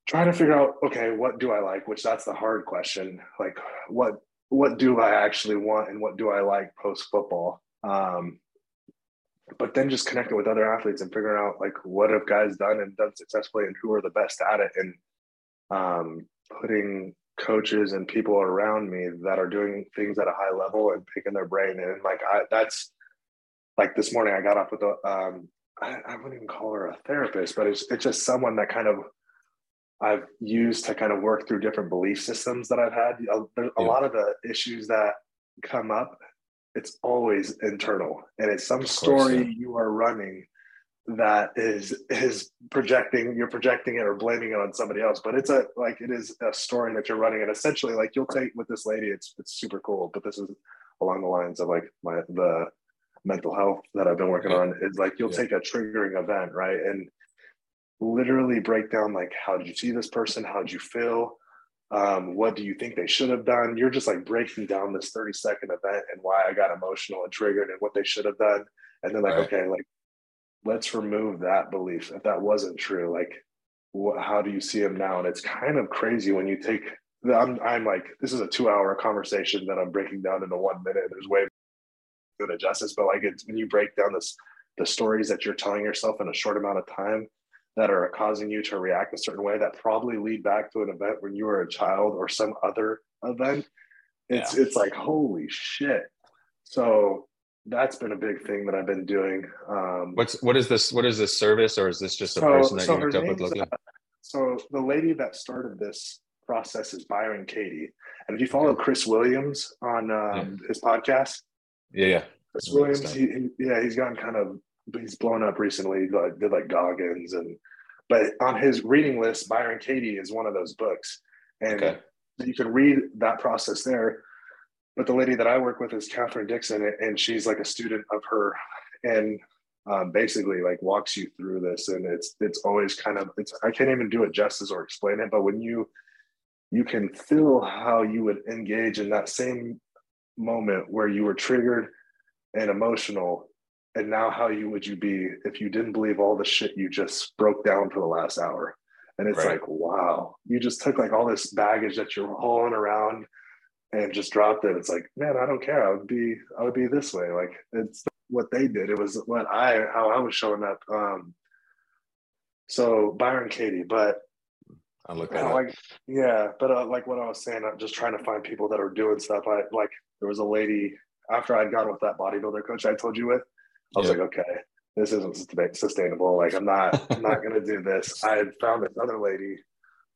trying to figure out, okay, what do I like? Which that's the hard question. Like what what do I actually want and what do I like post football? Um, but then just connecting with other athletes and figuring out like what have guys done and done successfully and who are the best at it. And um, putting coaches and people around me that are doing things at a high level and picking their brain and like I, that's like this morning I got off with a um, I, I wouldn't even call her a therapist, but it's it's just someone that kind of I've used to kind of work through different belief systems that I've had. A, a yeah. lot of the issues that come up, it's always internal, and it's some course, story yeah. you are running that is is projecting you're projecting it or blaming it on somebody else but it's a like it is a story that you're running and essentially like you'll take with this lady it's it's super cool but this is along the lines of like my the mental health that I've been working yeah. on is like you'll yeah. take a triggering event, right? And literally break down like how did you see this person? How did you feel? Um, what do you think they should have done? You're just like breaking down this 30 second event and why I got emotional and triggered and what they should have done. And then like, right. okay, like let's remove that belief. If that wasn't true, like what, how do you see him now? And it's kind of crazy when you take I'm, I'm like, this is a two hour conversation that I'm breaking down into one minute. There's way good at justice, but like it's when you break down this the stories that you're telling yourself in a short amount of time that are causing you to react a certain way that probably lead back to an event when you were a child or some other event. It's yeah. it's like holy shit. So that's been a big thing that I've been doing. Um, What's what is this? What is this service, or is this just a so, person that so you hooked up with? Looking? so the lady that started this process is Byron Katie, and if you follow Chris Williamson on um, yeah. his podcast, yeah, yeah. Chris Williamson, he, he, yeah, he's gotten kind of he's blown up recently. Like did like Goggins and but on his reading list, Byron Katie is one of those books, and okay. you can read that process there. But the lady that I work with is Catherine Dixon, and she's like a student of her, and um, basically like walks you through this. And it's it's always kind of it's I can't even do it justice or explain it, but when you you can feel how you would engage in that same moment where you were triggered and emotional and now how you would you be if you didn't believe all the shit you just broke down for the last hour? And it's right. like wow. You just took like all this baggage that you're hauling around and just dropped it. It's like man i don't care. I would be i would be this way. Like it's what they did. It was what i how i was showing up. Um so byron katie but I look at it. Like, yeah, but uh, like what I was saying, I'm just trying to find people that are doing stuff. I like there was a lady after I'd gone with that bodybuilder coach I told you with. I was like, okay, this isn't sustainable. Like I'm not, I'm not gonna do this. I had found this other lady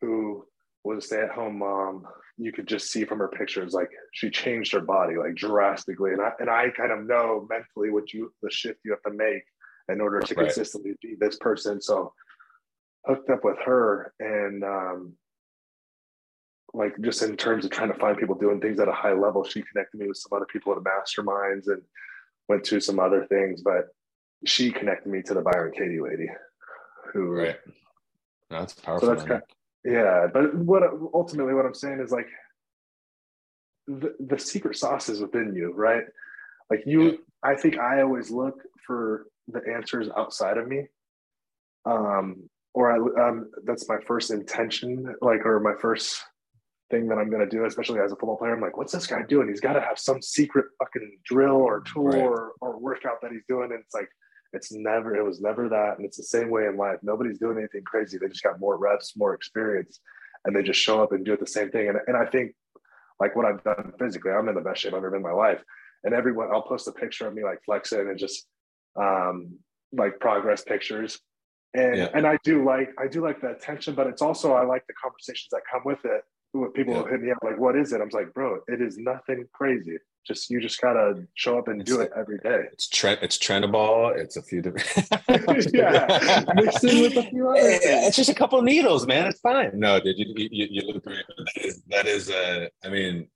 who was a stay-at-home mom. You could just see from her pictures, like she changed her body like drastically. And I and I kind of know mentally what you the shift you have to make in order to right. consistently be this person. So hooked up with her and um, like just in terms of trying to find people doing things at a high level, she connected me with some other people at the masterminds and went to some other things, but she connected me to the Byron Katie lady who right. that's powerful. So that's kind of, yeah, but what ultimately what I'm saying is like the, the secret sauce is within you, right? Like you, yeah. I think I always look for the answers outside of me. Um, or I, um, that's my first intention, like, or my first thing that I'm going to do, especially as a football player. I'm like, what's this guy doing? He's got to have some secret fucking drill or tool right. or, or workout that he's doing. And it's like, it's never, it was never that. And it's the same way in life. Nobody's doing anything crazy. They just got more reps, more experience, and they just show up and do it the same thing. And, and I think like what I've done physically, I'm in the best shape I've ever been in my life. And everyone, I'll post a picture of me like flexing and just um, like progress pictures and yeah. and I do like I do like the attention, but it's also I like the conversations that come with it. When people yeah. hit me up like, "What is it?" I'm like, "Bro, it is nothing crazy. Just you just gotta show up and it's do it every day." It's trend. It's Trendabol. It's a few different. yeah, mixed in with a few other. Yeah, it's just a couple needles, man. It's fine. No, dude, you you, you look great. That is that is. Uh, I mean,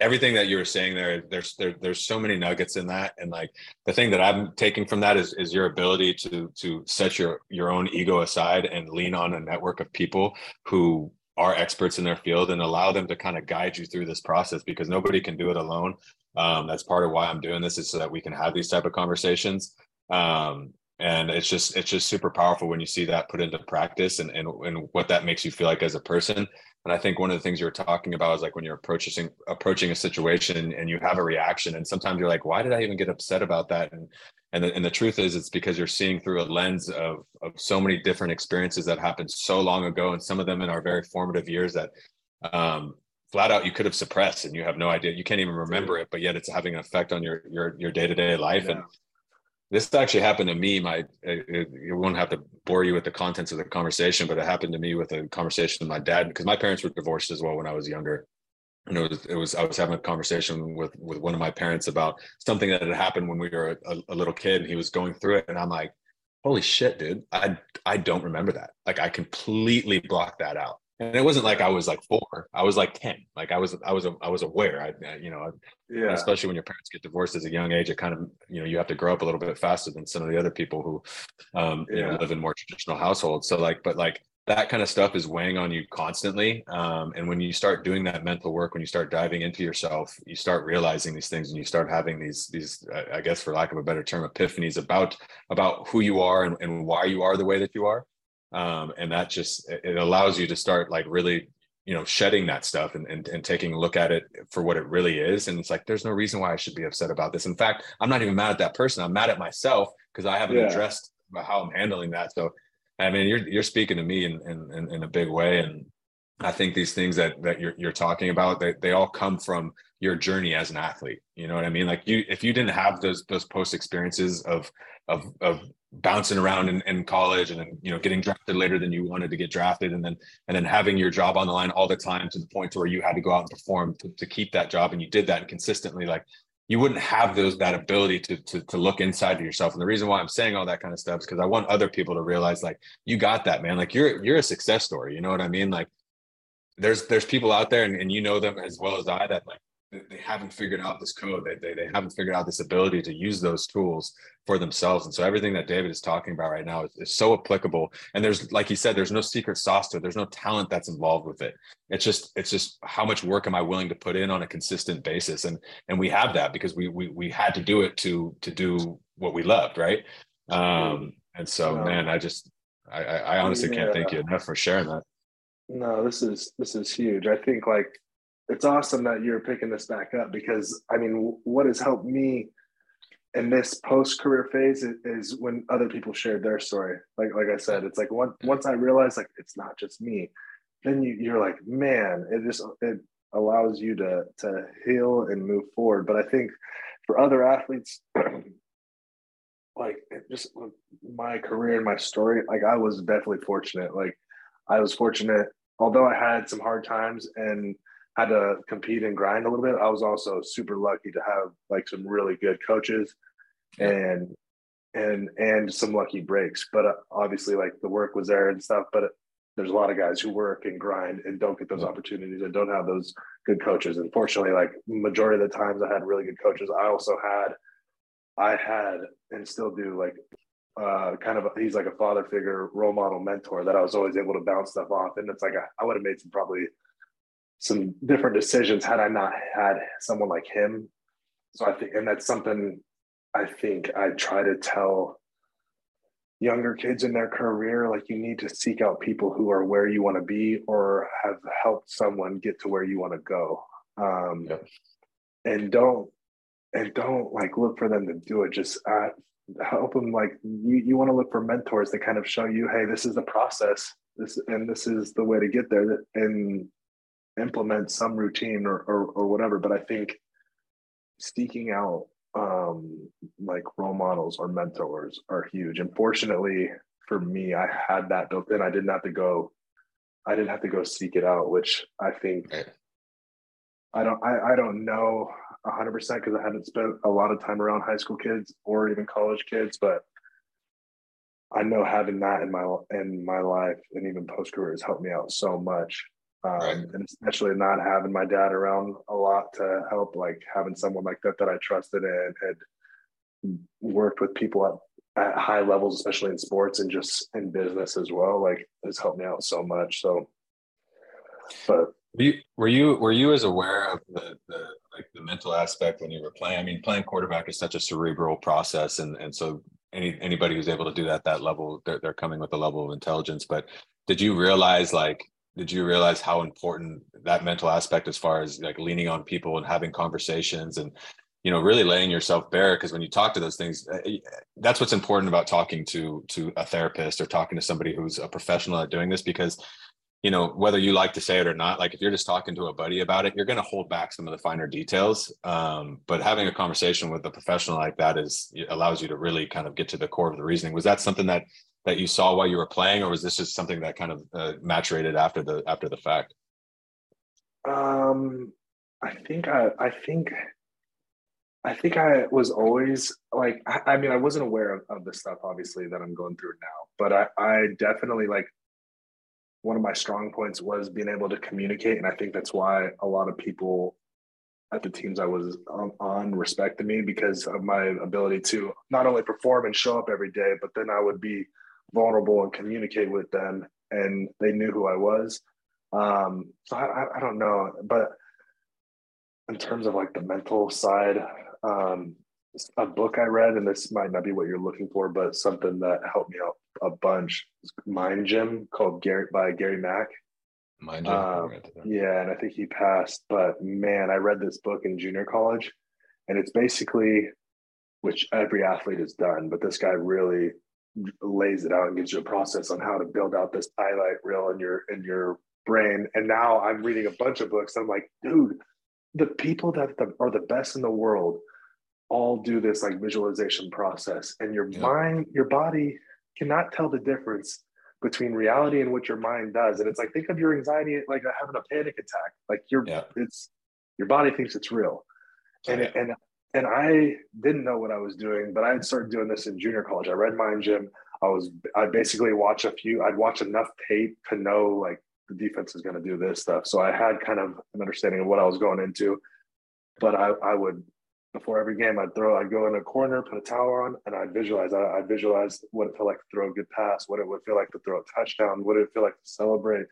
everything that you were saying there there's there, there's so many nuggets in that and like the thing that i'm taking from that is is your ability to to set your your own ego aside and lean on a network of people who are experts in their field and allow them to kind of guide you through this process because nobody can do it alone. Um, that's part of why i'm doing this is so that we can have these type of conversations. Um, and it's just it's just super powerful when you see that put into practice and, and and what that makes you feel like as a person. And I think one of the things you were talking about is like when you're approaching approaching a situation and you have a reaction, and sometimes you're like, why did I even get upset about that? And and the, and the truth is it's because you're seeing through a lens of of so many different experiences that happened so long ago and some of them in our very formative years that um, flat out you could have suppressed and you have no idea. You can't even remember it but yet it's having an effect on your your your day-to-day life. Yeah. and this actually happened to me my it, you won't have to bore you with the contents of the conversation but it happened to me with a conversation with my dad because my parents were divorced as well when i was younger and it was it was I was having a conversation with with one of my parents about something that had happened when we were a, a, little kid and he was going through it. And I'm like holy shit dude. I I don't remember that. Like I completely blocked that out. And it wasn't like I was like four. I was like 10 like I was I was I was aware. I you know yeah. especially when your parents get divorced as a young age it kind of you know you have to grow up a little bit faster than some of the other people who um yeah. you know live in more traditional households. So like but like that kind of stuff is weighing on you constantly. Um, and when you start doing that mental work, when you start diving into yourself, you start realizing these things, and you start having these these, I guess, for lack of a better term, epiphanies about about who you are and, and why you are the way that you are. Um, and that just it allows you to start like really you know shedding that stuff and, and, and taking a look at it for what it really is and it's like there's no reason why i should be upset about this in fact i'm not even mad at that person i'm mad at myself because i haven't yeah. addressed how i'm handling that so I mean, you're you're speaking to me in in in a big way, and I think these things that that you're you're talking about, they they all come from your journey as an athlete. You know what I mean? Like you, if you didn't have those those post experiences of of of bouncing around in, in college and you know getting drafted later than you wanted to get drafted and then and then having your job on the line all the time to the point to where you had to go out and perform to, to keep that job and you did that consistently like you wouldn't have those that ability to, to to look inside of yourself. And the reason why I'm saying all that kind of stuff is because I want other people to realize like you got that, man. Like you're you're a success story. You know what I mean? Like there's there's people out there and, and you know them as well as I that like they haven't figured out this code. They, they, they haven't figured out this ability to use those tools for themselves. And so everything that David is talking about right now is, is so applicable. And there's, like he said, there's no secret sauce to it. There's no talent that's involved with it. It's just, it's just how much work am I willing to put in on a consistent basis? And, and we have that because we, we, we had to do it to, to do what we loved. Right. Um, and so, no. man, I just, I, I honestly yeah. can't thank you enough for sharing that. No, this is, this is huge. I think like it's awesome that you're picking this back up because I mean, what has helped me in this post career phase is, when other people shared their story. Like like I said, it's like once mm-hmm. once I realized like it's not just me, then you you're like, man, it just it allows you to to heal and move forward. But I think for other athletes. like just my career and my story like i was definitely fortunate like i was fortunate although i had some hard times and had to compete and grind a little bit. I was also super lucky to have like some really good coaches and and and some lucky breaks. But uh, obviously, like the work was there and stuff. But there's a lot of guys who work and grind and don't get those opportunities and don't have those good coaches. And fortunately, like majority of the times, I had really good coaches. I also had, I had and still do like uh, kind of a, he's like a father figure, role model, mentor that I was always able to bounce stuff off. And it's like I, I would have made some probably some different decisions had I not had someone like him. So I think, and that's something I think I try to tell younger kids in their career like you need to seek out people who are where you want to be or have helped someone get to where you want to go. Um, and don't and don't like look for them to do it. Just uh, help them like you, you want to look for mentors that kind of show you hey this is the process. This and this is the way to get there. And implement some routine or, or, or whatever. But I think seeking out um, like role models or mentors are huge. And fortunately for me, I had that built in. I didn't have to go, I didn't have to go seek it out, which I think I don't, I, I don't know hundred percent because I haven't spent a lot of time around high school kids or even college kids, but I know having that in my in my life and even post career has helped me out so much um, right. and especially not having my dad around a lot to help like having someone like that that i trusted and had worked with people at, at high levels especially in sports and just in business as well like has helped me out so much so but were you were you, were you as aware of the, the like the mental aspect when you were playing i mean playing quarterback is such a cerebral process and and so any anybody who's able to do that that level they're, they're coming with a level of intelligence but did you realize like did you realize how important that mental aspect as far as like leaning on people and having conversations and you know really laying yourself bare? Because when you talk to those things uh, that's what's important about talking to to a therapist or talking to somebody who's a professional at doing this because you know whether you like to say it or not like if you're just talking to a buddy about it you're going to hold back some of the finer details. Um, but having a conversation with a professional like that is allows you to really kind of get to the core of the reasoning. Was that something that that you saw while you were playing or was this just something that kind of uh, maturated after the after the fact um i think i i think I think I was always like, I, I mean, I wasn't aware of, of the stuff obviously that I'm going through now, but I, I definitely like one of my strong points was being able to communicate. And I think that's why a lot of people at the teams I was on, on respected me because of my ability to not only perform and show up every day, but then I would be vulnerable and communicate with them and they knew who I was. Um, so I, I don't know, but in terms of like the mental side, um, a book I read, and this might not be what you're looking for, but something that helped me out a bunch. Mind Gym called Gary by Gary Mack. Mind Gym. Um, yeah, and I think he passed. But man, I read this book in junior college, and it's basically which every athlete has done, but this guy really lays it out and gives you a process on how to build out this highlight reel in your in your brain. And now I'm reading a bunch of books. I'm like, dude, the people that are the best in the world all do this like visualization process and your yeah. mind your body cannot tell the difference between reality and what your mind does and it's like think of your anxiety like having a panic attack like your yeah. it's your body thinks it's real and oh, yeah. and and i didn't know what i was doing but i had started doing this in junior college i read mind gym i was i basically watch a few i'd watch enough tape to know like the defense is going to do this stuff so i had kind of an understanding of what i was going into but i i would before every game, I'd throw, I'd go in a corner, put a towel on, and I'd visualize. I, I'd visualize what it felt like to throw a good pass, what it would feel like to throw a touchdown, what it feel like to celebrate.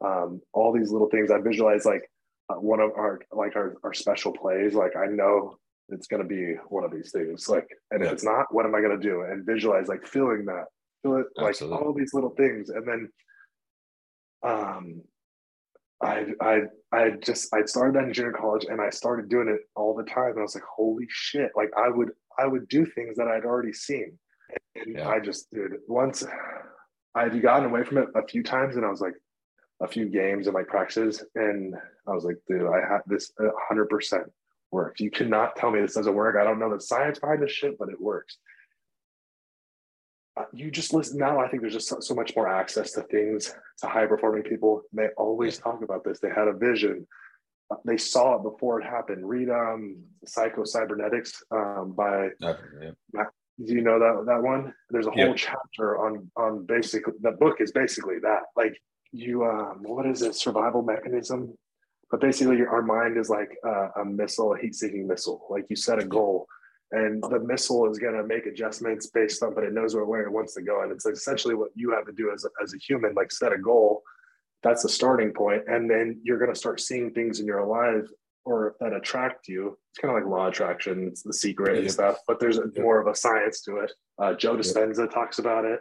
Um, all these little things. I visualize like uh, one of our like our, our special plays. Like I know it's going to be one of these things. Like, and yeah. if it's not, what am I going to do? And visualize like feeling that, feel it, like Absolutely. all these little things, and then um I I I just I started that in junior college and I started doing it all the time. And I was like, holy shit! Like I would I would do things that I'd already seen, and yeah. I just did once. I had gotten away from it a few times, and I was like, a few games and like practices, and I was like, dude, I have this hundred percent works. You cannot tell me this doesn't work. I don't know the science behind this shit, but it works. Uh, you just listen now. I think there's just so, so, much more access to things to high performing people. They always talk about this. They had a vision. Uh, they saw it before it happened. Read um, Psycho Cybernetics um, by. Yeah. Do you know that that one? There's a whole chapter on on basically the book is basically that. Like you, um, what is it? Survival mechanism. But basically, our mind is like a, a missile, a heat-seeking missile. Like you set a goal and the missile is going to make adjustments based on but it knows where it wants to go. And it's essentially what you have to do as a, as a human like set a goal. That's the starting point and then you're going to start seeing things in your life or that attract you. It's kind of like law attraction it's the secret yeah. and stuff but there's a, more of a science to it. Uh, joe dispenza yeah. talks about it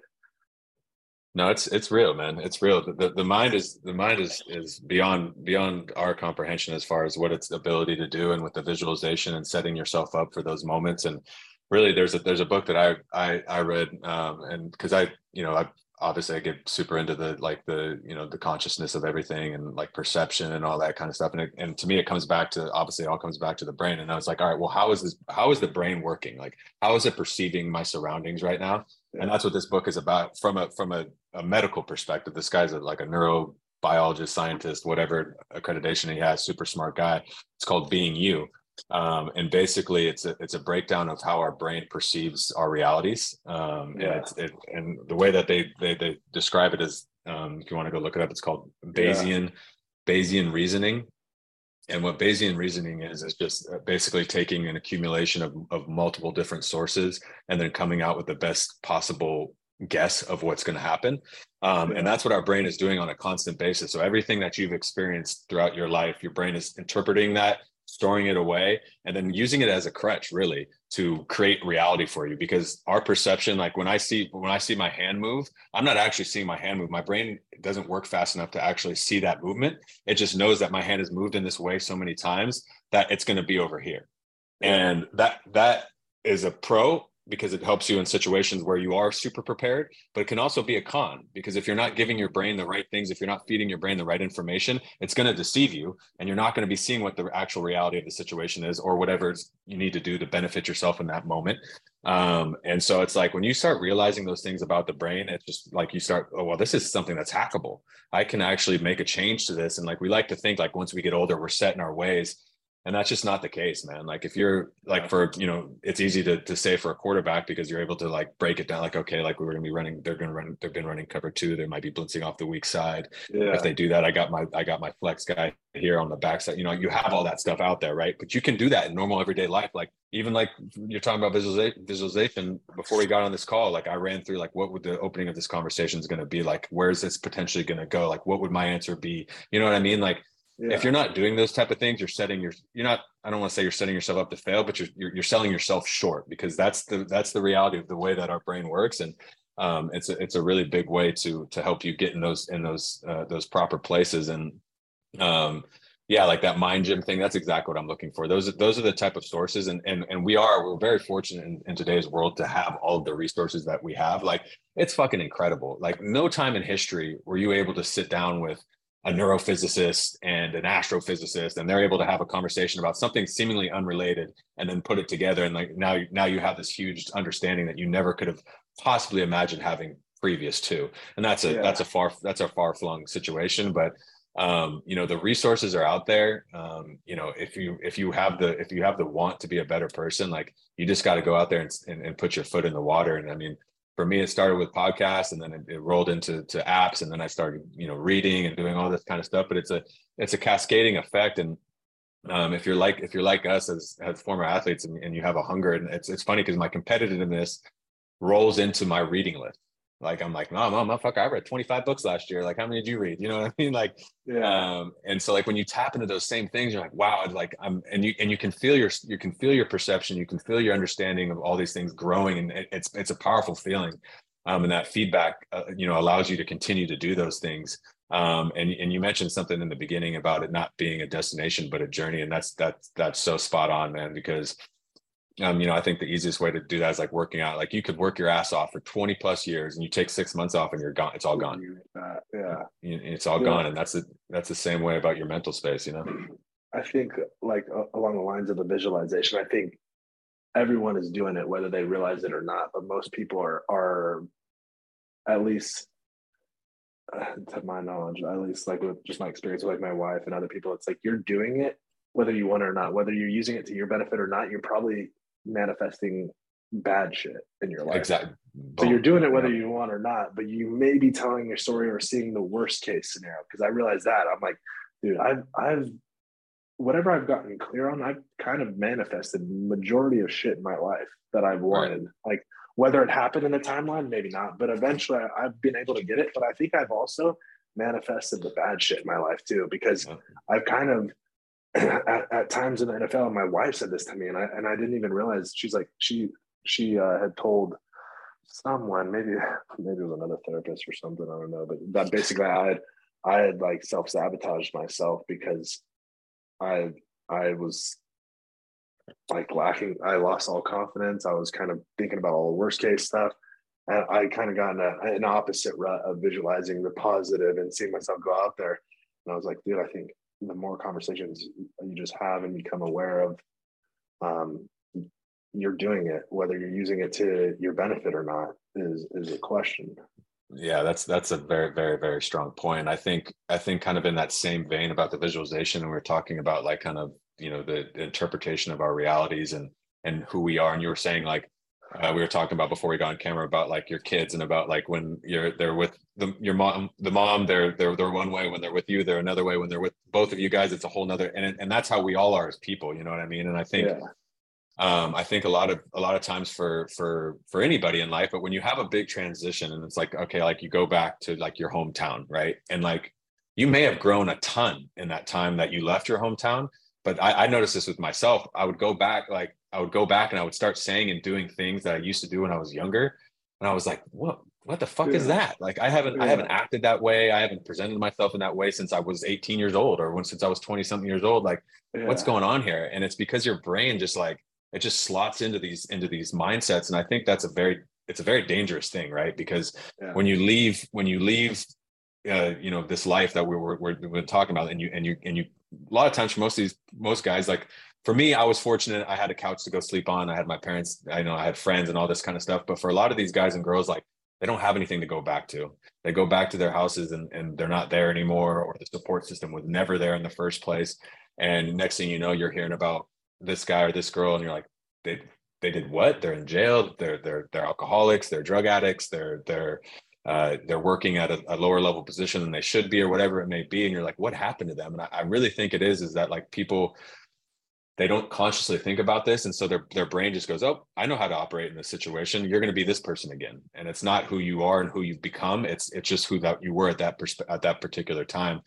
no it's it's real man. It's real. The, the mind is the mind is is beyond beyond our comprehension as far as what its ability to do and with the visualization and setting yourself up for those moments. And really there's a there's a book that i i, I read um and because i you know i obviously i get super into the like the you know the consciousness of everything and like perception and all that kind of stuff and, it, and to me it comes back to obviously it all comes back to the brain and i was like all right well how is this how is the brain working? Like how is it perceiving my surroundings right now? And that's what this book is about from a from a, a medical perspective. This guy's a, like a neurobiologist scientist whatever accreditation he has super smart guy. It's called being you um, and basically it's a it's a breakdown of how our brain perceives our realities um, yeah. and it's it, and the way that they they, they describe it is um, if you want to go look it up it's called bayesian yeah. bayesian reasoning and what Bayesian reasoning is, is just uh, basically taking an accumulation of, of multiple different sources and then coming out with the best possible guess of what's going to happen. Um, and that's what our brain is doing on a constant basis. So everything that you've experienced throughout your life, your brain is interpreting that storing it away and then using it as a crutch really to create reality for you. Because our perception like when i see when i see my hand move i'm not actually seeing my hand move. My brain doesn't work fast enough to actually see that movement. It just knows that my hand has moved in this way so many times that it's going to be over here. And that that is a pro because it helps you in situations where you are super prepared but it can also be a con because if you're not giving your brain the right things if you're not feeding your brain the right information it's going to deceive you and you're not going to be seeing what the actual reality of the situation is or whatever you need to do to benefit yourself in that moment. Um, and so it's like when you start realizing those things about the brain it's just like you start oh well this is something that's hackable. I can actually make a change to this. And like we like to think like once we get older we're set in our ways and that's just not the case man. Like if you're like for you know it's easy to, to say for a quarterback because you're able to like break it down like okay like we going to be running they're going to run they've been running cover two they might be blitzing off the weak side. Yeah. if they do that i got my i got my flex guy here on the backside you know you have all that stuff out there right? But you can do that in normal everyday life. Like even like you're talking about visualization visualization. Before we got on this call like i ran through like what would the opening of this conversation is going to be like? Where's this potentially going to go? Like what would my answer be? You know what i mean? Like yeah. if you're not doing those type of things you're setting your you're not i don't want to say you're setting yourself up to fail but you're, you're, you're selling yourself short because that's the that's the reality of the way that our brain works. And um, it's a, it's a really big way to to help you get in those in those uh, those proper places. And um, yeah like that mind gym thing that's exactly what i'm looking for. Those are those are the type of sources. And and, and we are we're very fortunate in, in today's world to have all of the resources that we have. Like it's fucking incredible. Like no time in history were you able to sit down with a neurophysicist and an astrophysicist and they're able to have a conversation about something seemingly unrelated and then put it together. And like now now you have this huge understanding that you never could have possibly imagined having previous to. And that's a yeah. that's a far that's a far flung situation but um, you know the resources are out there. Um, you know if you if you have the if you have the want to be a better person like you just got to go out there and, and, and put your foot in the water. And i mean for me, it started with podcasts and then it, it, rolled into to apps. And then I started, you know, reading and doing all this kind of stuff, but it's a, it's a cascading effect. And um, if you're like, if you're like us as, as former athletes and, and you have a hunger and it's, it's funny because my competitiveness rolls into my reading list. Like I'm like, no, no, motherfucker, I read 25 books last year. Like, how many did you read? You know what I mean? Like, yeah. Um, and so like when you tap into those same things, you're like, wow, like I'm, and you and you can feel your you can feel your perception, you can feel your understanding of all these things growing, and it, it's it's a powerful feeling. Um, and that feedback, uh, you know, allows you to continue to do those things. Um, and and you mentioned something in the beginning about it not being a destination but a journey, and that's that's that's so spot on, man. Because um, you know, I think the easiest way to do that is like working out. Like you could work your ass off for 20 plus years and you take six months off and you're gone. It's all gone. Yeah. It's all yeah. gone. And that's the, that's the same way about your mental space, you know? I think like uh, along the lines of the visualization, I think everyone is doing it, whether they realize it or not, but most people are, are at least uh, to my knowledge, at least like with just my experience with like my wife and other people, it's like you're doing it whether you want it or not, whether you're using it to your benefit or not, you're probably manifesting bad shit in your life. Exactly. So you're doing it whether you want or not, but you may be telling your story or seeing the worst case scenario. Because I realize that I'm like, dude, I've I've whatever I've gotten clear on, I've kind of manifested majority of shit in my life that I've wanted. Right. Like whether it happened in the timeline, maybe not, but eventually I, have been able to get it. But I think I've also manifested the bad shit in my life too, because. I've kind of at, at, times in the NFL, my wife said this to me, and I and I didn't even realize. She's like, she she uh, had told someone, maybe maybe it was another therapist or something. I don't know, but that basically I had I had like self sabotaged myself because I I was like lacking. I lost all confidence. I was kind of thinking about all the worst case stuff. And I kind of got in a, an opposite rut of visualizing the positive and seeing myself go out there. And I was like, dude, I think the more conversations you just have and become aware of um, you're doing it whether you're using it to your benefit or not is is a question. Yeah that's that's a very very very strong point. I think i think kind of in that same vein about the visualization and we are talking about like kind of you know the, the interpretation of our realities and and who we are. And you were saying like uh, we were talking about before we got on camera about like your kids and about like when you're they're with the, your mom the mom they're they're they're one way when they're with you they're another way when they're with both of you guys it's a whole nother and and that's how we all are as people you know what i mean? And i think yeah. um i think a lot of a lot of times for for for anybody in life but when you have a big transition and it's like okay like you go back to like your hometown right? And like you may have grown a ton in that time that you left your hometown but I, I noticed this with myself. I would go back like I would go back and I would start saying and doing things that I used to do when I was younger. And I was like, what, what the fuck yeah. is that? Like, I haven't, yeah. I haven't acted that way. I haven't presented myself in that way since I was 18 years old or when, since I was 20 something years old. Like, yeah. what's going on here? And it's because your brain just like, it just slots into these into these mindsets and i think that's a very it's a very dangerous thing right because when you leave when you leave uh, you know this life that we were we're, we're talking about and you and you and you a lot of times for most of these most guys like for me i was fortunate i had a couch to go sleep on i had my parents i know i had friends and all this kind of stuff but for a lot of these guys and girls like they don't have anything to go back to. They go back to their houses and, and they're not there anymore or the support system was never there in the first place. And next thing you know you're hearing about this guy or this girl and you're like they they did what? They're in jail they're they're they're alcoholics they're drug addicts they're they're uh, they're working at a, a, lower level position than they should be or whatever it may be. And you're like what happened to them? And I, I, really think it is is that like people they don't consciously think about this and so their their brain just goes oh i know how to operate in this situation. You're going to be this person again. And it's not who you are and who you've become. It's it's just who that you were at that persp- at that particular time.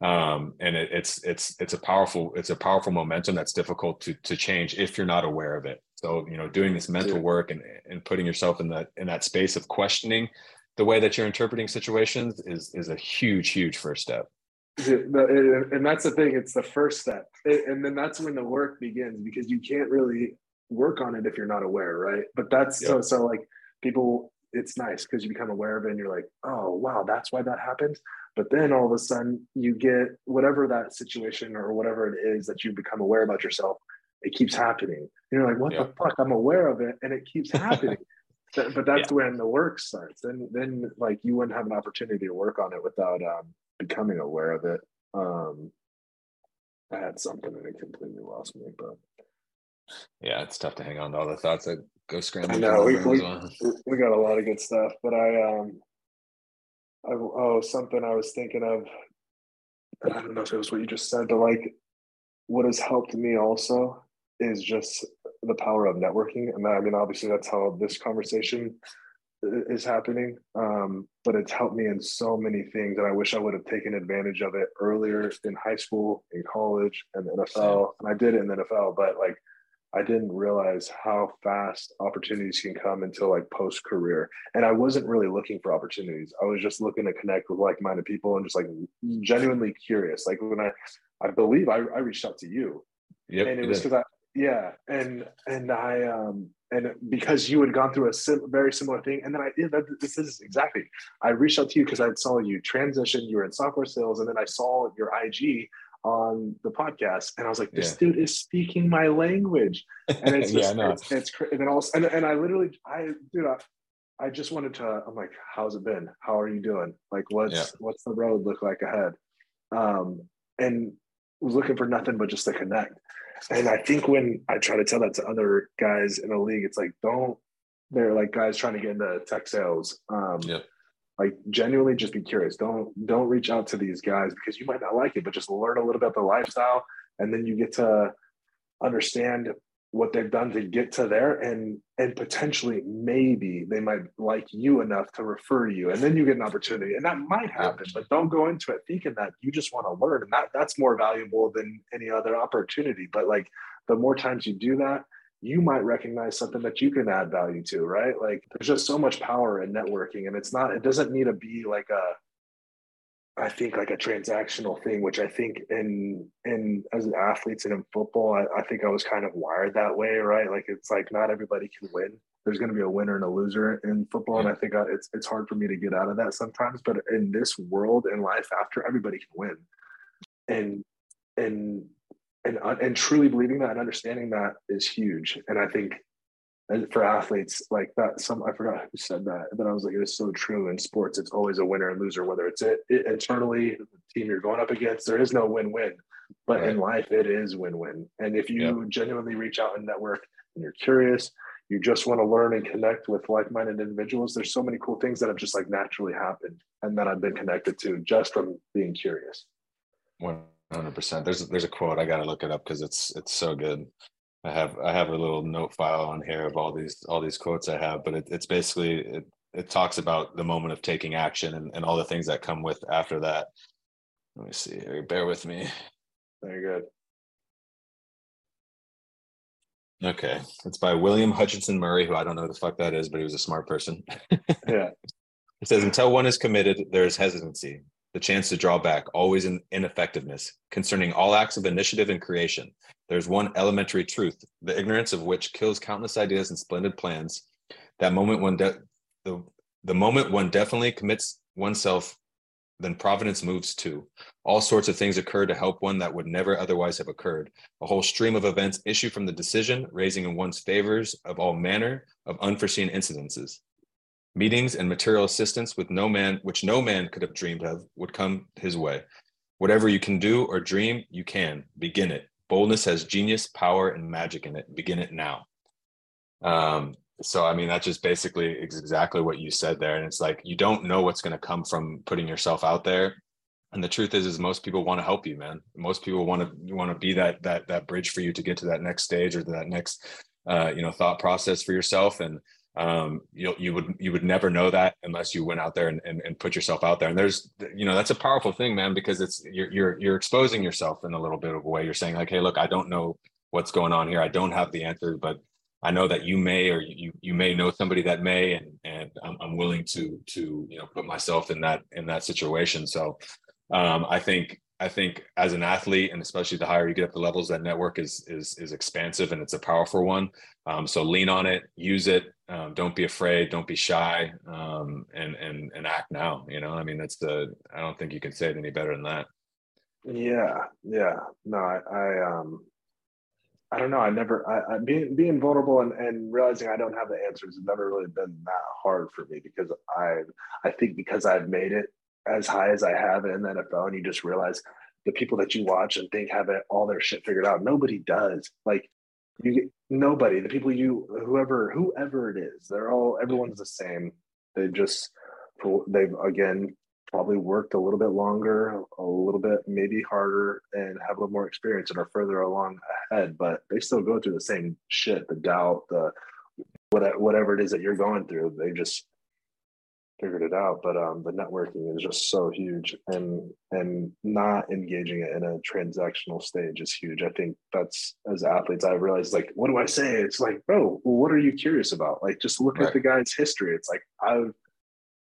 Um, and it, it's it's it's a powerful it's a powerful momentum that's difficult to to change if you're not aware of it. So you know doing this mental work and and putting yourself in that in that space of questioning the way that you're interpreting situations is is a huge huge first step and that's the thing it's the first step. And then that's when the work begins because you can't really work on it if you're not aware right? But that's yep. so so like people it's nice because you become aware of it and you're like oh wow that's why that happened. But then all of a sudden you get whatever that situation or whatever it is that you become aware about yourself it keeps happening. And you're like what the fuck? I'm aware of it and it keeps happening. But that's yeah. when the work starts. Then then like you wouldn't have an opportunity to work on it without um becoming aware of it. Um, I had something and it completely lost me, but yeah, it's tough to hang on to all the thoughts that go scrambling. No, we, we, well. we got a lot of good stuff, but I, um, I, oh, something I was thinking of, I don't know if it was what you just said, but like what has helped me also is just the power of networking. And I mean, obviously that's how this conversation is happening. Um, but it's helped me in so many things. And I wish I would have taken advantage of it earlier in high school, in college, and the NFL. And I did it in the NFL, but like I didn't realize how fast opportunities can come until like post career. And I wasn't really looking for opportunities. I was just looking to connect with like minded people and just like genuinely curious. Like when I, I believe I, I reached out to you. Yep, and it was because I, yeah. And, and I, um, and because you had gone through a sim- very similar thing and then i did this is exactly i reached out to you because i saw you transition you were in software sales and then i saw your ig on the podcast and i was like this yeah. dude is speaking my language and it's just, yeah, no. it's, it's and then also and, and i literally i dude I, I just wanted to i'm like how's it been how are you doing like what's yeah. what's the road look like ahead um and was looking for nothing but just to connect and I think when I try to tell that to other guys in the league, it's like, don't, they're like guys trying to get into tech sales. Um, yeah. Like genuinely just be curious. Don't, don't reach out to these guys because you might not like it, but just learn a little bit about the lifestyle. And then you get to understand what they've done to get to there and and potentially maybe they might like you enough to refer you and then you get an opportunity and that might happen but don't go into it thinking that you just want to learn and that that's more valuable than any other opportunity but like the more times you do that you might recognize something that you can add value to right? Like there's just so much power in networking and it's not it doesn't need to be like a I think like a transactional thing, which I think in in as athletes and in football, I, I, think I was kind of wired that way, right? Like it's like not everybody can win. There's going to be a winner and a loser in football, and I think I, it's it's hard for me to get out of that sometimes. But in this world in life, after everybody can win, and and and uh, and truly believing that and understanding that is huge. And I think and for athletes like that some i forgot who said that but i was like it's so true in sports it's always a winner and loser whether it's it, it internally the team you're going up against there is no win-win. But right. in life it is win-win. And if you genuinely reach out and network and you're curious you just want to learn and connect with like-minded individuals there's so many cool things that have just like naturally happened and that i've been connected to just from being curious. 100% there's there's a quote i gotta look it up because it's it's so good I have I have a little note file on here of all these all these quotes I have, but it, it's basically it, it talks about the moment of taking action and, and all the things that come with after that. Let me see here. Bear with me. Very good. Okay. It's by William Hutchinson Murray, who I don't know who the fuck that is, but he was a smart person. yeah. It says, until one is committed, there is hesitancy. The chance to draw back, always in ineffectiveness, concerning all acts of initiative and creation. There's one elementary truth, the ignorance of which kills countless ideas and splendid plans. That moment when de- the, the moment one definitely commits oneself, then providence moves too. All sorts of things occur to help one that would never otherwise have occurred. A whole stream of events issue from the decision, raising in one's favors of all manner of unforeseen incidences meetings and material assistance with no man which no man could have dreamed of would come his way. Whatever you can do or dream you can. Begin it. Boldness has genius power and magic in it. Begin it now. Um, so i mean that just basically exactly what you said there. And it's like you don't know what's going to come from putting yourself out there. And the truth is is most people want to help you man. Most people want to want to be that that that bridge for you to get to that next stage or that next uh, you know thought process for yourself. And um, you you would you would never know that unless you went out there and, and, and put yourself out there. And there's you know that's a powerful thing, man, because it's you're you're you're exposing yourself in a little bit of a way. You're saying like, hey, look, I don't know what's going on here. I don't have the answers, but I know that you may or you you may know somebody that may, and and I'm, I'm willing to to you know put myself in that in that situation. So um, I think I think as an athlete, and especially the higher you get up the levels, that network is is is expansive and it's a powerful one. Um, so lean on it, use it. Um, don't be afraid. Don't be shy. Um, and and and act now. You know, I mean, that's the. I don't think you can say it any better than that. Yeah, yeah. No, I, I um, I don't know. I never. I, I being being vulnerable and and realizing I don't have the answers has never really been that hard for me because I I think because I've made it as high as I have in the NFL, and you just realize the people that you watch and think have it, all their shit figured out. Nobody does. Like you nobody. The people you whoever whoever it is, they're all everyone's the same. They just they've again probably worked a little bit longer, a little bit maybe harder, and have a little more experience and are further along ahead. But they still go through the same shit, the doubt, the whatever it is that you're going through. They just figured it out but um the networking is just so huge and and not engaging it in a transactional stage is huge. I think that's as athletes i realized like what do i say? It's like bro what are you curious about? Like just look right. at the guy's history. It's like i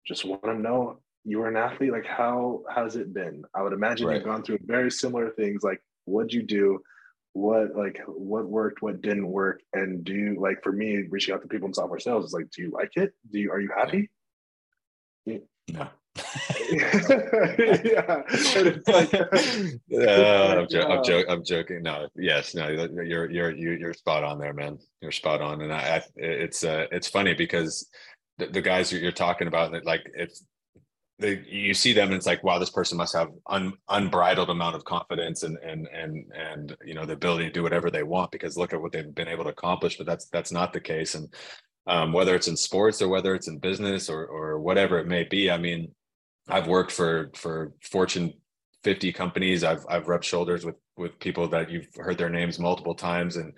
just want to know you were an athlete like how has it been? I would imagine right. you've gone through very similar things like what'd you do? What like what worked what didn't work? And do you like for me reaching out to people in software sales is like do you like it? Do you are you happy no. yeah. Like, uh, I'm, jo- I'm, jo- I'm, joking. No, yes, no, you're you're you're spot on there, man. You're spot on, and I, I it's uh, it's funny because the, the guys you're, you're talking about, like it's they, you see them and it's like wow this person must have un, unbridled amount of confidence and and and and you know the ability to do whatever they want because look at what they've been able to accomplish but that's that's not the case and um, whether it's in sports or whether it's in business or or whatever it may be. I mean, I've worked for for Fortune 50 companies. I've I've rubbed shoulders with with people that you've heard their names multiple times, and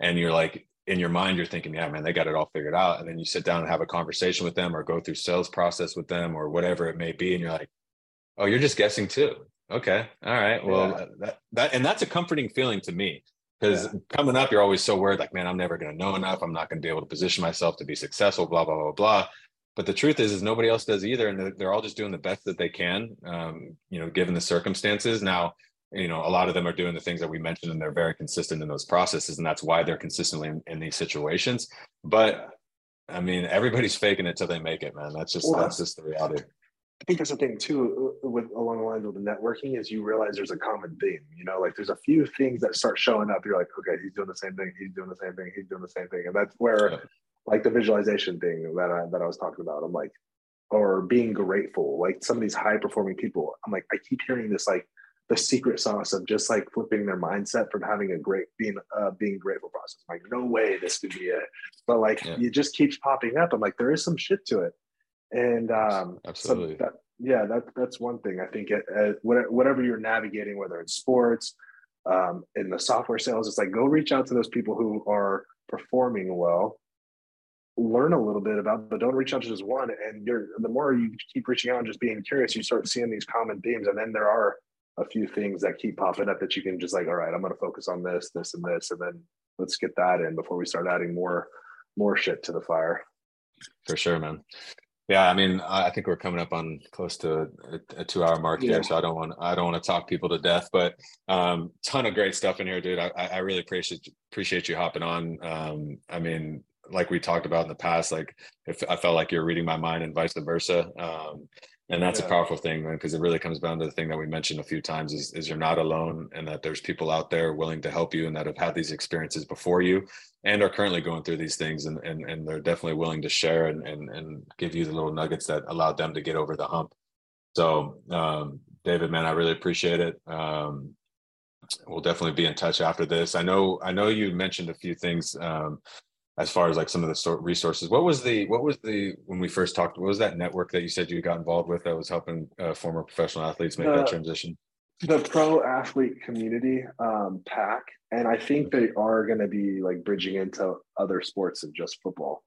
and you're like in your mind you're thinking, yeah, man, they got it all figured out. And then you sit down and have a conversation with them or go through sales process with them or whatever it may be, and you're like, oh, you're just guessing too. Okay, all right, well yeah. that that and that's a comforting feeling to me because yeah. coming up you're always so worried like man i'm never going to know enough. I'm not going to be able to position myself to be successful blah blah blah blah. But the truth is is nobody else does either and they're, they're all just doing the best that they can um, you know given the circumstances. Now you know a lot of them are doing the things that we mentioned and they're very consistent in those processes and that's why they're consistently in, in these situations. But i mean everybody's faking it till they make it man. That's just well, that's just the reality I think that's the thing too, uh, with along the lines of the networking, is you realize there's a common theme. You know, like there's a few things that start showing up. You're like, okay, he's doing the same thing. He's doing the same thing. He's doing the same thing, and that's where, yeah. like the visualization thing that I that I was talking about. I'm like, or being grateful. Like some of these high performing people, I'm like, I keep hearing this like the secret sauce of just like flipping their mindset from having a great being uh being grateful process. I'm like, no way this could be it. But like yeah. it just keeps popping up. I'm like, there is some shit to it and um, absolutely. so that, yeah that, that's one thing. I think it, uh, whatever you're navigating whether it's sports um, in the software sales it's like go reach out to those people who are performing well. Learn a little bit about but don't reach out to just one. And you're the more you keep reaching out and just being curious you start seeing these common themes. And then there are a few things that keep popping up that you can just like all right i'm going to focus on this this and this and then let's get that in before we start adding more more shit to the fire. For sure man Yeah, I mean, I think we're coming up on close to a, a two-hour mark yeah. here, so I don't want I don't want to talk people to death. But um, ton of great stuff in here, dude. I, I really appreciate appreciate you hopping on. Um, I mean, like we talked about in the past, like if I felt like you're reading my mind and vice versa. Um, and that's yeah. a powerful thing man, because it really comes down to the thing that we mentioned a few times is, is you're not alone and that there's people out there willing to help you and that have had these experiences before you and are currently going through these things and and, and they're definitely willing to share and, and and give you the little nuggets that allowed them to get over the hump. So um, david man i really appreciate it. Um, we'll definitely be in touch after this. I know i know you mentioned a few things um, as far as like some of the sort resources. What was the what was the when we first talked what was that network that you said you got involved with that was helping uh, former professional athletes make that transition? the pro athlete community um, PAC and i think they are going to be like bridging into other sports than just football.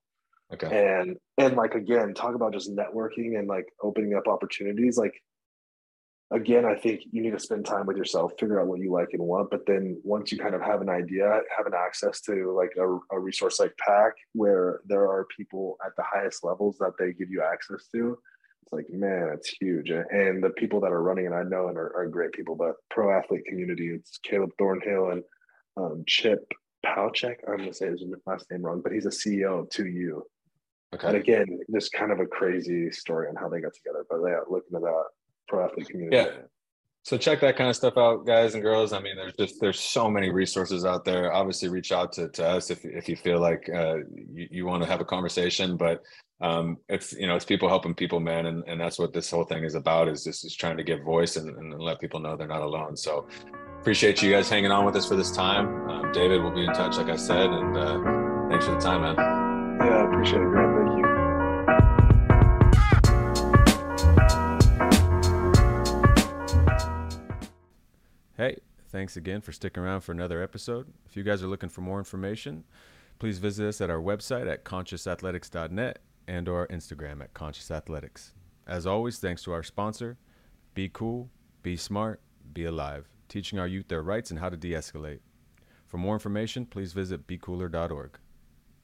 Okay. And and like again talk about just networking and like opening up opportunities like again, I think you need to spend time with yourself, figure out what you like and want. But then once you kind of have an idea, having access to like a, a resource like PAC, where there are people at the highest levels that they give you access to, it's like, man, it's huge. And the people that are running it, I know and are, are great people, but pro athlete community, it's Caleb Thornhill and um, Chip Paucek. I'm going to say his last name wrong, but he's a CEO of 2U. Okay. And again, just kind of a crazy story on how they got together. But yeah, look into that pro athlete community. Yeah. So check that kind of stuff out, guys and girls. I mean, there's just there's so many resources out there. Obviously, reach out to, to us if if you feel like uh, you, you want to have a conversation. But um, it's you know it's people helping people, man, and, and that's what this whole thing is about. Is just is trying to give voice and, and let people know they're not alone. So appreciate you guys hanging on with us for this time. Um, David, we'll be in touch, like I said, and uh, thanks for the time, man. Yeah, I appreciate it, Grant. Hey, thanks again for sticking around for another episode. If you guys are looking for more information, please visit us at our website at consciousathletics.net and or Instagram at consciousathletics. As always, thanks to our sponsor, Be Cool, Be Smart, Be Alive, teaching our youth their rights and how to de-escalate. For more information, please visit becooler.org.